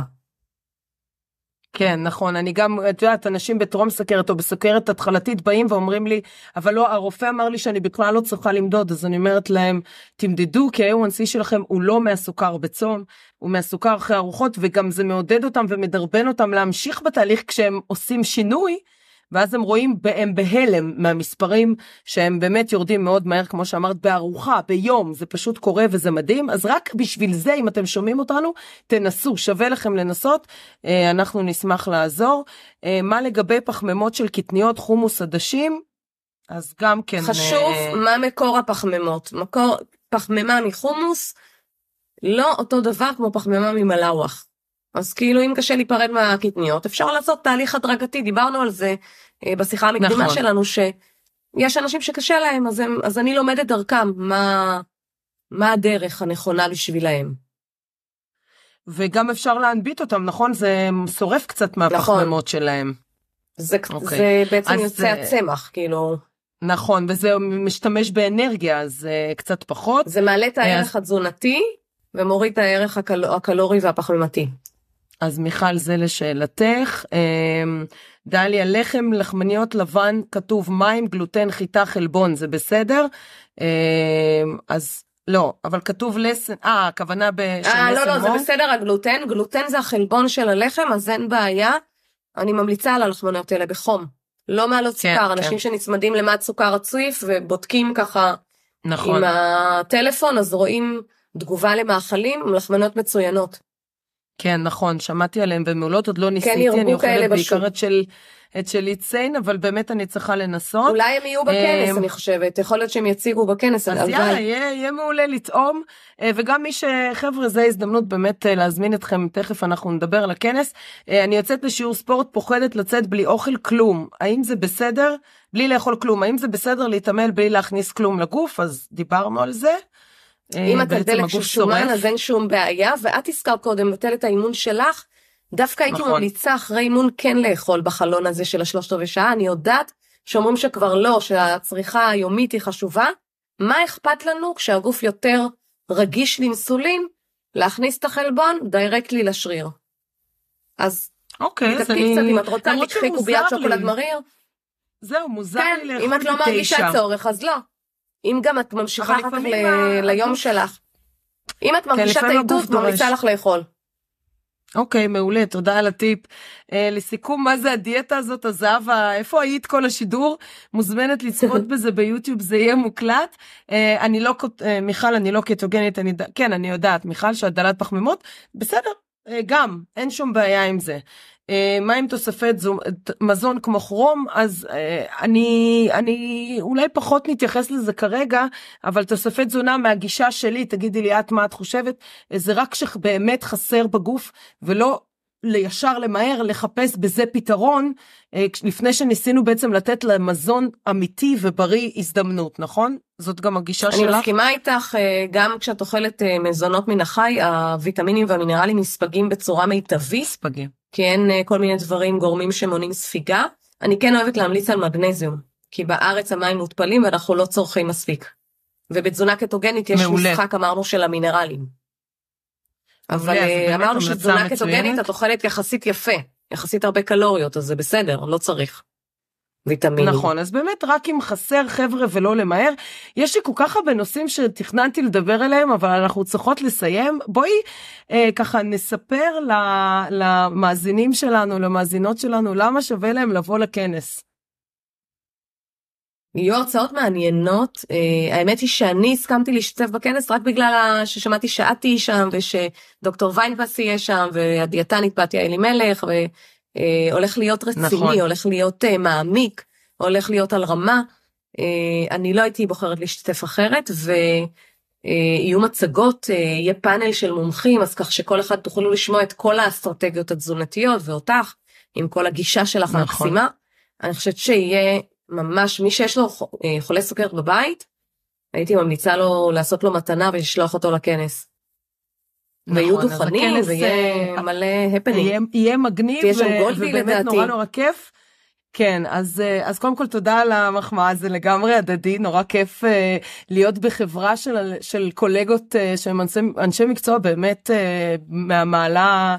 כן נכון אני גם את יודעת אנשים בטרום סכרת או בסוכרת התחלתית באים ואומרים לי אבל לא הרופא אמר לי שאני בכלל לא צריכה למדוד אז אני אומרת להם תמדדו כי ה-A1C שלכם הוא לא מהסוכר בצום הוא מהסוכר אחרי ארוחות וגם זה מעודד אותם ומדרבן אותם להמשיך בתהליך כשהם עושים שינוי. ואז הם רואים, הם בהלם מהמספרים שהם באמת יורדים מאוד מהר, כמו שאמרת, בארוחה, ביום, זה פשוט קורה וזה מדהים. אז רק בשביל זה, אם אתם שומעים אותנו, תנסו, שווה לכם לנסות, אה, אנחנו נשמח לעזור. אה, מה לגבי פחמימות של קטניות, חומוס, עדשים? אז גם כן... חשוב אה... מה מקור הפחמימות. מקור פחמימה מחומוס, לא אותו דבר כמו פחמימה ממלאווח. אז כאילו אם קשה להיפרד מהקטניות אפשר לעשות תהליך הדרגתי דיברנו על זה אה, בשיחה המקדימה נכון. שלנו שיש אנשים שקשה להם אז, הם, אז אני לומדת דרכם מה, מה הדרך הנכונה בשבילהם. וגם אפשר להנביט אותם נכון זה שורף קצת מהפחמימות נכון. שלהם. זה, okay. אוקיי. זה בעצם אז יוצא זה... הצמח כאילו. נכון וזה משתמש באנרגיה אז uh, קצת פחות. זה מעלה את הערך אז... התזונתי ומוריד את הערך הקל... הקלורי והפחמימתי. אז מיכל זה לשאלתך. אמ, דליה לחם לחמניות לבן כתוב מים גלוטן חיטה חלבון זה בסדר? אמ, אז לא אבל כתוב לסן אה הכוונה בשל אה לא לא זה בסדר הגלוטן גלוטן זה החלבון של הלחם אז אין בעיה. אני ממליצה על הלחמניות האלה בחום. לא מעלות כן, סוכר כן. אנשים שנצמדים למד סוכר רצויף ובודקים ככה נכון. עם הטלפון אז רואים תגובה למאכלים לחמניות מצוינות. כן נכון שמעתי עליהם במעולות עוד לא כן, ניסיתי כן, אני אוכלת בעיקר את של את של איציין אבל באמת אני צריכה לנסות. אולי הם יהיו בכנס אמ, אני חושבת יכול להיות שהם יציגו בכנס. אז יאללה יהיה, יהיה מעולה לטעום אה, וגם מי שחבר'ה זה הזדמנות באמת אה, להזמין אתכם תכף אנחנו נדבר על הכנס. אה, אני יוצאת לשיעור ספורט פוחדת לצאת בלי אוכל כלום האם זה בסדר בלי לאכול כלום האם זה בסדר להתעמל בלי להכניס כלום לגוף אז דיברנו על זה. אם אתה דלק של שומן אז אין שום בעיה ואת הזכרת קודם לבטל את האימון שלך דווקא הייתי נכון. ממליצה אחרי אימון כן לאכול בחלון הזה של השלושת רבעי שעה אני יודעת שאומרים שכבר לא שהצריכה היומית היא חשובה מה אכפת לנו כשהגוף יותר רגיש לאינסולין להכניס את החלבון דיירקטלי לשריר. אז אוקיי אז אני קצת אם את רוצה תקחי קוביית שוקולד מריר. זהו מוזר כן, לי לאכול אם את לא מרגישה צורך אז לא. אם גם את ממשיכה אחר כך ליום שלך. אם את כן, מרגישה את העיתות, ממליצה לך לאכול. אוקיי מעולה תודה על הטיפ. Uh, לסיכום מה זה הדיאטה הזאת הזהבה איפה היית כל השידור מוזמנת לצפות [LAUGHS] בזה ביוטיוב זה יהיה מוקלט uh, אני לא uh, מיכל אני לא קטוגנית אני כן אני יודעת מיכל שהדלת פחמימות בסדר uh, גם אין שום בעיה עם זה מה עם תוספי מזון כמו כרום אז אה, אני אני אולי פחות נתייחס לזה כרגע אבל תוספי תזונה מהגישה שלי תגידי לי את מה את חושבת זה רק שבאמת חסר בגוף ולא לישר למהר לחפש בזה פתרון אה, לפני שניסינו בעצם לתת למזון אמיתי ובריא הזדמנות נכון זאת גם הגישה שלך. אני מסכימה איתך גם כשאת אוכלת מזונות מן החי הוויטמינים והמינרלים נספגים בצורה מיטבית. נספגים. כי אין אה, כל מיני דברים גורמים שמונעים ספיגה. אני כן אוהבת להמליץ על מגנזיום. כי בארץ המים מותפלים ואנחנו לא צורכים מספיק. ובתזונה קטוגנית יש מעולה. משחק אמרנו של המינרלים. אבל אה, אמרנו שתזונה קטוגנית. את אוכלת יחסית יפה, יחסית הרבה קלוריות אז זה בסדר, לא צריך. ויטמינים. נכון, אז באמת רק אם חסר חבר'ה ולא למהר. יש לי כל כך הרבה נושאים שתכננתי לדבר עליהם, אבל אנחנו צריכות לסיים. בואי אה, ככה נספר למאזינים שלנו, למאזינות שלנו, למה שווה להם לבוא לכנס. יהיו הרצאות מעניינות, אה, האמת היא שאני הסכמתי להשתתף בכנס רק בגלל ששמעתי שאת תהיי שם ושדוקטור ויינבס יהיה שם והדיאטנית בתיה אלימלך והולך להיות רציני, נכון. הולך להיות אה, מעמיק, הולך להיות על רמה. אה, אני לא הייתי בוחרת להשתתף אחרת ויהיו מצגות, אה, יהיה פאנל של מומחים אז כך שכל אחד תוכלו לשמוע את כל האסטרטגיות התזונתיות ואותך עם כל הגישה שלך נכון. המקסימה. אני חושבת שיהיה ממש מי שיש לו אה, חולה סוכרת בבית, הייתי ממליצה לו לעשות לו מתנה ולשלוח אותו לכנס. ויהיו נכון, אז דוכנים ויהיה מלא הפנינג. יהיה, מגניב ויש שם גולדי, ובאמת לדעתי. נורא נורא כיף. כן, אז, אה, אז קודם כל תודה על המחמאה, זה לגמרי הדדי, נורא כיף אה, להיות בחברה של, של קולגות אה, שהם אנשי, אנשי מקצוע באמת אה, מהמעלה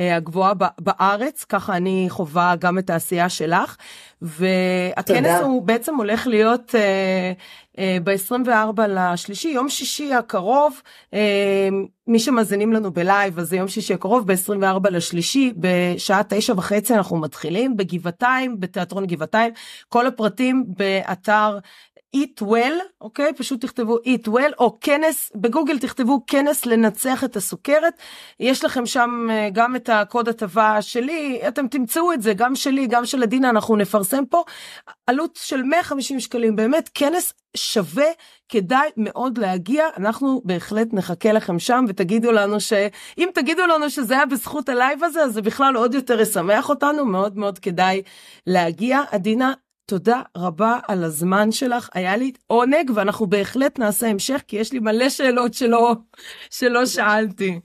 הגבוהה ב- בארץ, ככה אני חווה גם את העשייה שלך. והכנס תודה. הוא בעצם הולך להיות אה, אה, ב-24 לשלישי, יום שישי הקרוב, אה, מי שמאזינים לנו בלייב אז זה יום שישי הקרוב ב-24 לשלישי בשעה תשע וחצי אנחנו מתחילים בגבעתיים בתיאטרון גבעתיים כל הפרטים באתר eat well אוקיי? פשוט תכתבו eat well או כנס בגוגל תכתבו כנס לנצח את הסוכרת. יש לכם שם אה, גם את הקוד הטבה שלי אתם תמצאו את זה גם שלי גם של עדינה אנחנו נפרסם פה. עלות של 150 שקלים באמת כנס שווה כדאי מאוד להגיע. אנחנו בהחלט נחכה לכם שם ותגידו לנו שאם תגידו לנו שזה היה בזכות הלייב הזה אז זה בכלל עוד יותר ישמח אותנו מאוד מאוד כדאי להגיע. עדינה. תודה רבה על הזמן שלך, היה לי עונג ואנחנו בהחלט נעשה המשך כי יש לי מלא שאלות שלא, שלא שאלתי.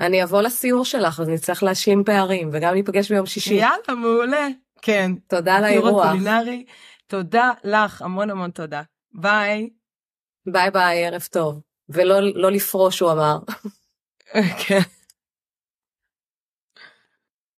אני אבוא לסיור שלך אז נצטרך להשלים פערים וגם ניפגש ביום שישי. יאללה, מעולה. כן. תודה על האירוח. הקולינרי. תודה לך, המון המון תודה. ביי. ביי ביי ערב טוב. ולא לא לפרוש הוא אמר. [LAUGHS] כן.